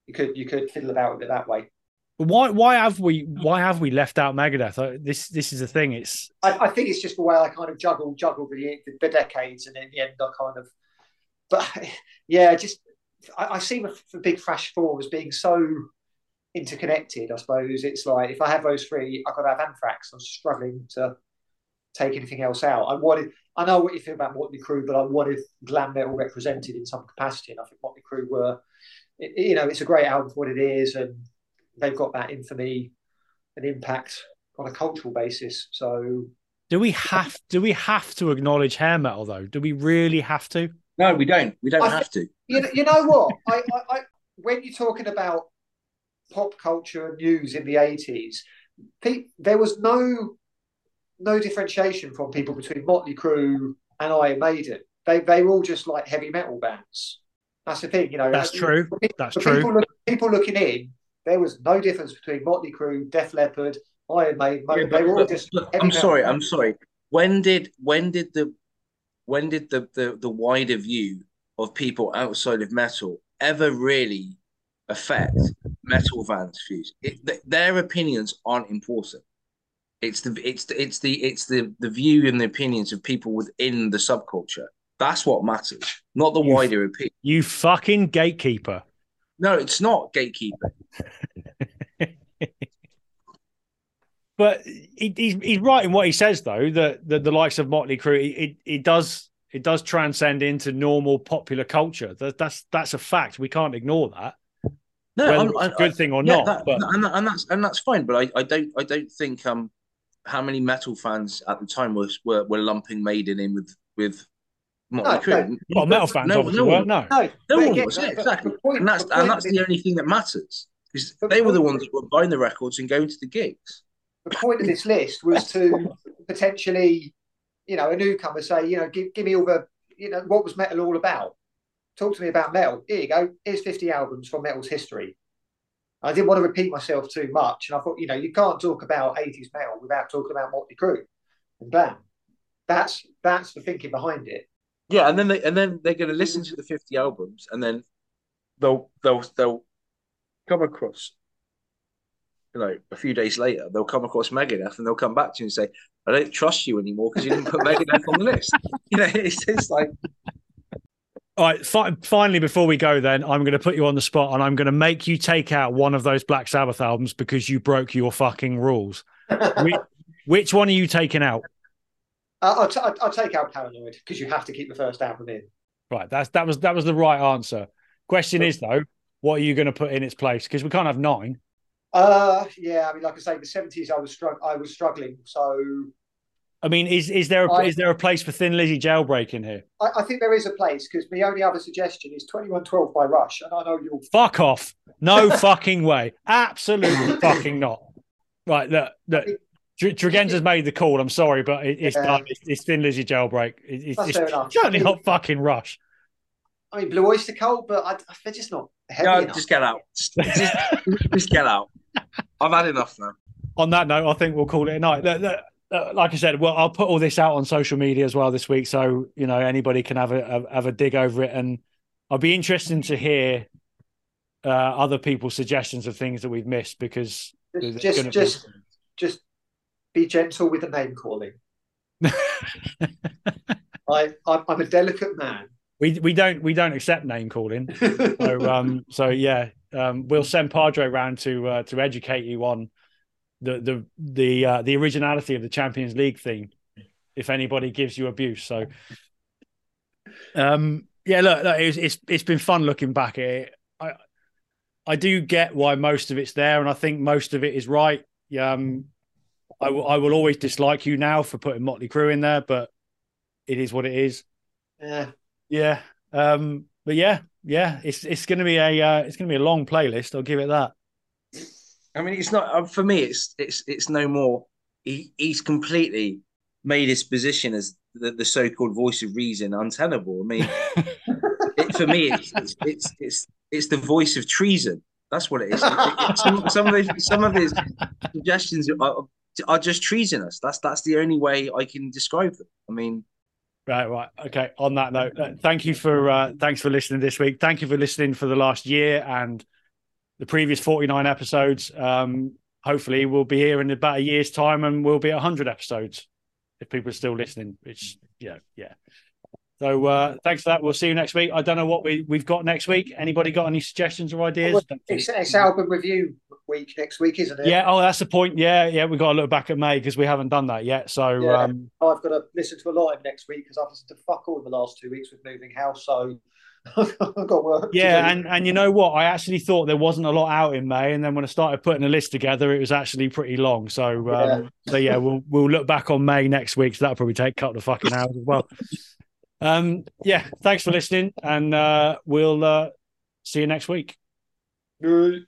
[SPEAKER 2] you could you could fiddle about with it that way.
[SPEAKER 1] Why why have we why have we left out Megadeth? This this is the thing. It's
[SPEAKER 2] I, I think it's just the way I kind of juggle juggle the, the decades, and in the end, I kind of. But yeah, just I, I see the, big Thrash Four as being so interconnected. I suppose it's like if I have those three, I've got to have Anthrax. I'm struggling to take anything else out. I wanted. I know what you feel about Motley Crue, but I wanted glam metal represented in some capacity, and I think Motley Crue were you know, it's a great album for what it is, and they've got that infamy and impact on a cultural basis. So,
[SPEAKER 1] do we have do we have to acknowledge hair metal though? Do we really have to?
[SPEAKER 3] No, we don't. We don't I have to.
[SPEAKER 2] You know, you know what? I, I, I, when you're talking about pop culture and news in the eighties, there was no no differentiation from people between Motley Crue and Iron Maiden. They they were all just like heavy metal bands. That's the thing, you know.
[SPEAKER 1] That's true. That's
[SPEAKER 2] true.
[SPEAKER 1] People,
[SPEAKER 2] look, people, looking in, there was no difference between Motley Crue, Def Leppard, Iron Maiden. Yeah, they were all just.
[SPEAKER 3] I'm sorry. I'm sorry. When did when did the when did the, the the wider view of people outside of metal ever really affect metal fans' views? It, their opinions aren't important. It's the it's the, it's the it's the the view and the opinions of people within the subculture that's what matters, not the you, wider opinion.
[SPEAKER 1] You fucking gatekeeper.
[SPEAKER 3] No, it's not gatekeeper.
[SPEAKER 1] but he, he's he's right in what he says though that, that the likes of Motley Crue it, it does it does transcend into normal popular culture. That, that's that's a fact. We can't ignore that.
[SPEAKER 3] No,
[SPEAKER 1] a good thing or yeah, not. That,
[SPEAKER 3] but... and, and that's and that's fine. But I, I don't I don't think um how many metal fans at the time was were, were lumping Maiden in with with Motley
[SPEAKER 2] No,
[SPEAKER 3] Crue?
[SPEAKER 2] no.
[SPEAKER 1] Well, metal fans
[SPEAKER 3] no,
[SPEAKER 1] obviously
[SPEAKER 3] no
[SPEAKER 1] weren't.
[SPEAKER 3] one,
[SPEAKER 1] No.
[SPEAKER 2] No,
[SPEAKER 3] no one was. Yeah, exactly.
[SPEAKER 2] point-
[SPEAKER 3] and that's
[SPEAKER 2] the point
[SPEAKER 3] and that's the only thing that matters because they were the
[SPEAKER 2] the-
[SPEAKER 3] ones that were buying the records and going to the gigs.
[SPEAKER 2] the point of this list was to potentially, you know, a newcomer say, you know, give, give me all the, you know, what was metal all about? Talk to me about metal. Here you go. Here's 50 albums from metal's history. I didn't want to repeat myself too much. And I thought, you know, you can't talk about 80s metal without talking about Motley Crue and Bam. That's that's the thinking behind it.
[SPEAKER 3] Yeah, and then they and then they're going to listen to the fifty albums, and then they'll they'll they'll come across, you know, a few days later they'll come across Megadeth, and they'll come back to you and say, "I don't trust you anymore because you didn't put Megadeth on the list." You know, it's just like
[SPEAKER 1] All right. Fi- finally, before we go, then I'm going to put you on the spot, and I'm going to make you take out one of those Black Sabbath albums because you broke your fucking rules. Which, which one are you taking out?
[SPEAKER 2] Uh, I'll, t- I'll, take out Paranoid because you have to keep the first album in.
[SPEAKER 1] Right. That's that was that was the right answer. Question is though, what are you going to put in its place? Because we can't have nine.
[SPEAKER 2] Uh, yeah, I mean, like I say, the 70s, I was strugg- I was struggling. So
[SPEAKER 1] I mean, is is there a,
[SPEAKER 2] I-
[SPEAKER 1] is there a place for Thin Lizzy jailbreak in here?
[SPEAKER 2] I, I think there is a place because the only other suggestion is 2112 by Rush. And I know you'll.
[SPEAKER 1] Fuck off! No fucking way! Absolutely fucking not. Right, look, look. Tr- Tregenza's made the call. I'm sorry, but it, it's
[SPEAKER 2] Yeah.
[SPEAKER 1] done. It's, it's Thin Lizzy jailbreak. It, it's, it's certainly not fucking Rush.
[SPEAKER 2] I mean, Blue Oyster Cult, but I, they're just not heavy
[SPEAKER 3] no,
[SPEAKER 2] enough.
[SPEAKER 3] just get out, just, just, just get out. I've had enough now.
[SPEAKER 1] On that note, I think we'll call it a night. Look, look, uh, like I said, well, I'll put all this out on social media as well this week, so you know anybody can have a have, have a dig over it, and I'll be interested to hear uh, other people's suggestions of things that we've missed because there's
[SPEAKER 2] Just,
[SPEAKER 1] gonna
[SPEAKER 2] just, just be gentle with the name calling. I, I'm, I'm a delicate man.
[SPEAKER 1] we we don't we don't accept name calling. So um so yeah um we'll send Padre round to uh, to educate you on the the the uh, the originality of the Champions League theme if anybody gives you abuse. So um yeah look, look it's, it's it's been fun looking back at it. I I do get why most of it's there and I think most of it is right. Um I will I will always dislike you now for putting Motley Crue in there, but it is what it is.
[SPEAKER 2] yeah.
[SPEAKER 1] Yeah. Um, but yeah, yeah, it's it's gonna be a uh, it's gonna be a long playlist. I'll give it that.
[SPEAKER 3] I mean, it's not uh, for me. It's it's it's no more. He he's completely made his position as the, the so-called voice of reason untenable. I mean, it, for me, it's, it's it's it's it's the voice of treason. That's what it is. It- it- some, some of his some of his suggestions are, are just treasonous. That's that's the only way I can describe them. I mean,
[SPEAKER 1] Right, right. Okay. On that note, uh, thank you for uh, thanks for listening this week. Thank you for listening for the last year and the previous 49 episodes. Um, hopefully we'll be here in about a year's time and we'll be at 100 episodes if people are still listening, which yeah, yeah. So uh, thanks for that. We'll see you next week. I don't know what we, we've got next week. Anybody got any suggestions or ideas?
[SPEAKER 2] It's, it's album review week next week, isn't it?
[SPEAKER 1] Yeah. Oh, that's the point. Yeah. Yeah. We've got to look back at May because we haven't done that yet. So,
[SPEAKER 2] Yeah.
[SPEAKER 1] um,
[SPEAKER 2] I've got to listen to a lot of next week because I've listened to fuck all in the last two weeks with moving house. So I've got work.
[SPEAKER 1] yeah. And, and you know what? I actually thought there wasn't a lot out in May. And then when I started putting a list together, it was actually pretty long. So, um, so yeah, we'll, we'll look back on May next week. So that'll probably take a couple of fucking hours as well. Um, yeah. Thanks for listening. And uh, we'll uh, see you next week.
[SPEAKER 2] Good.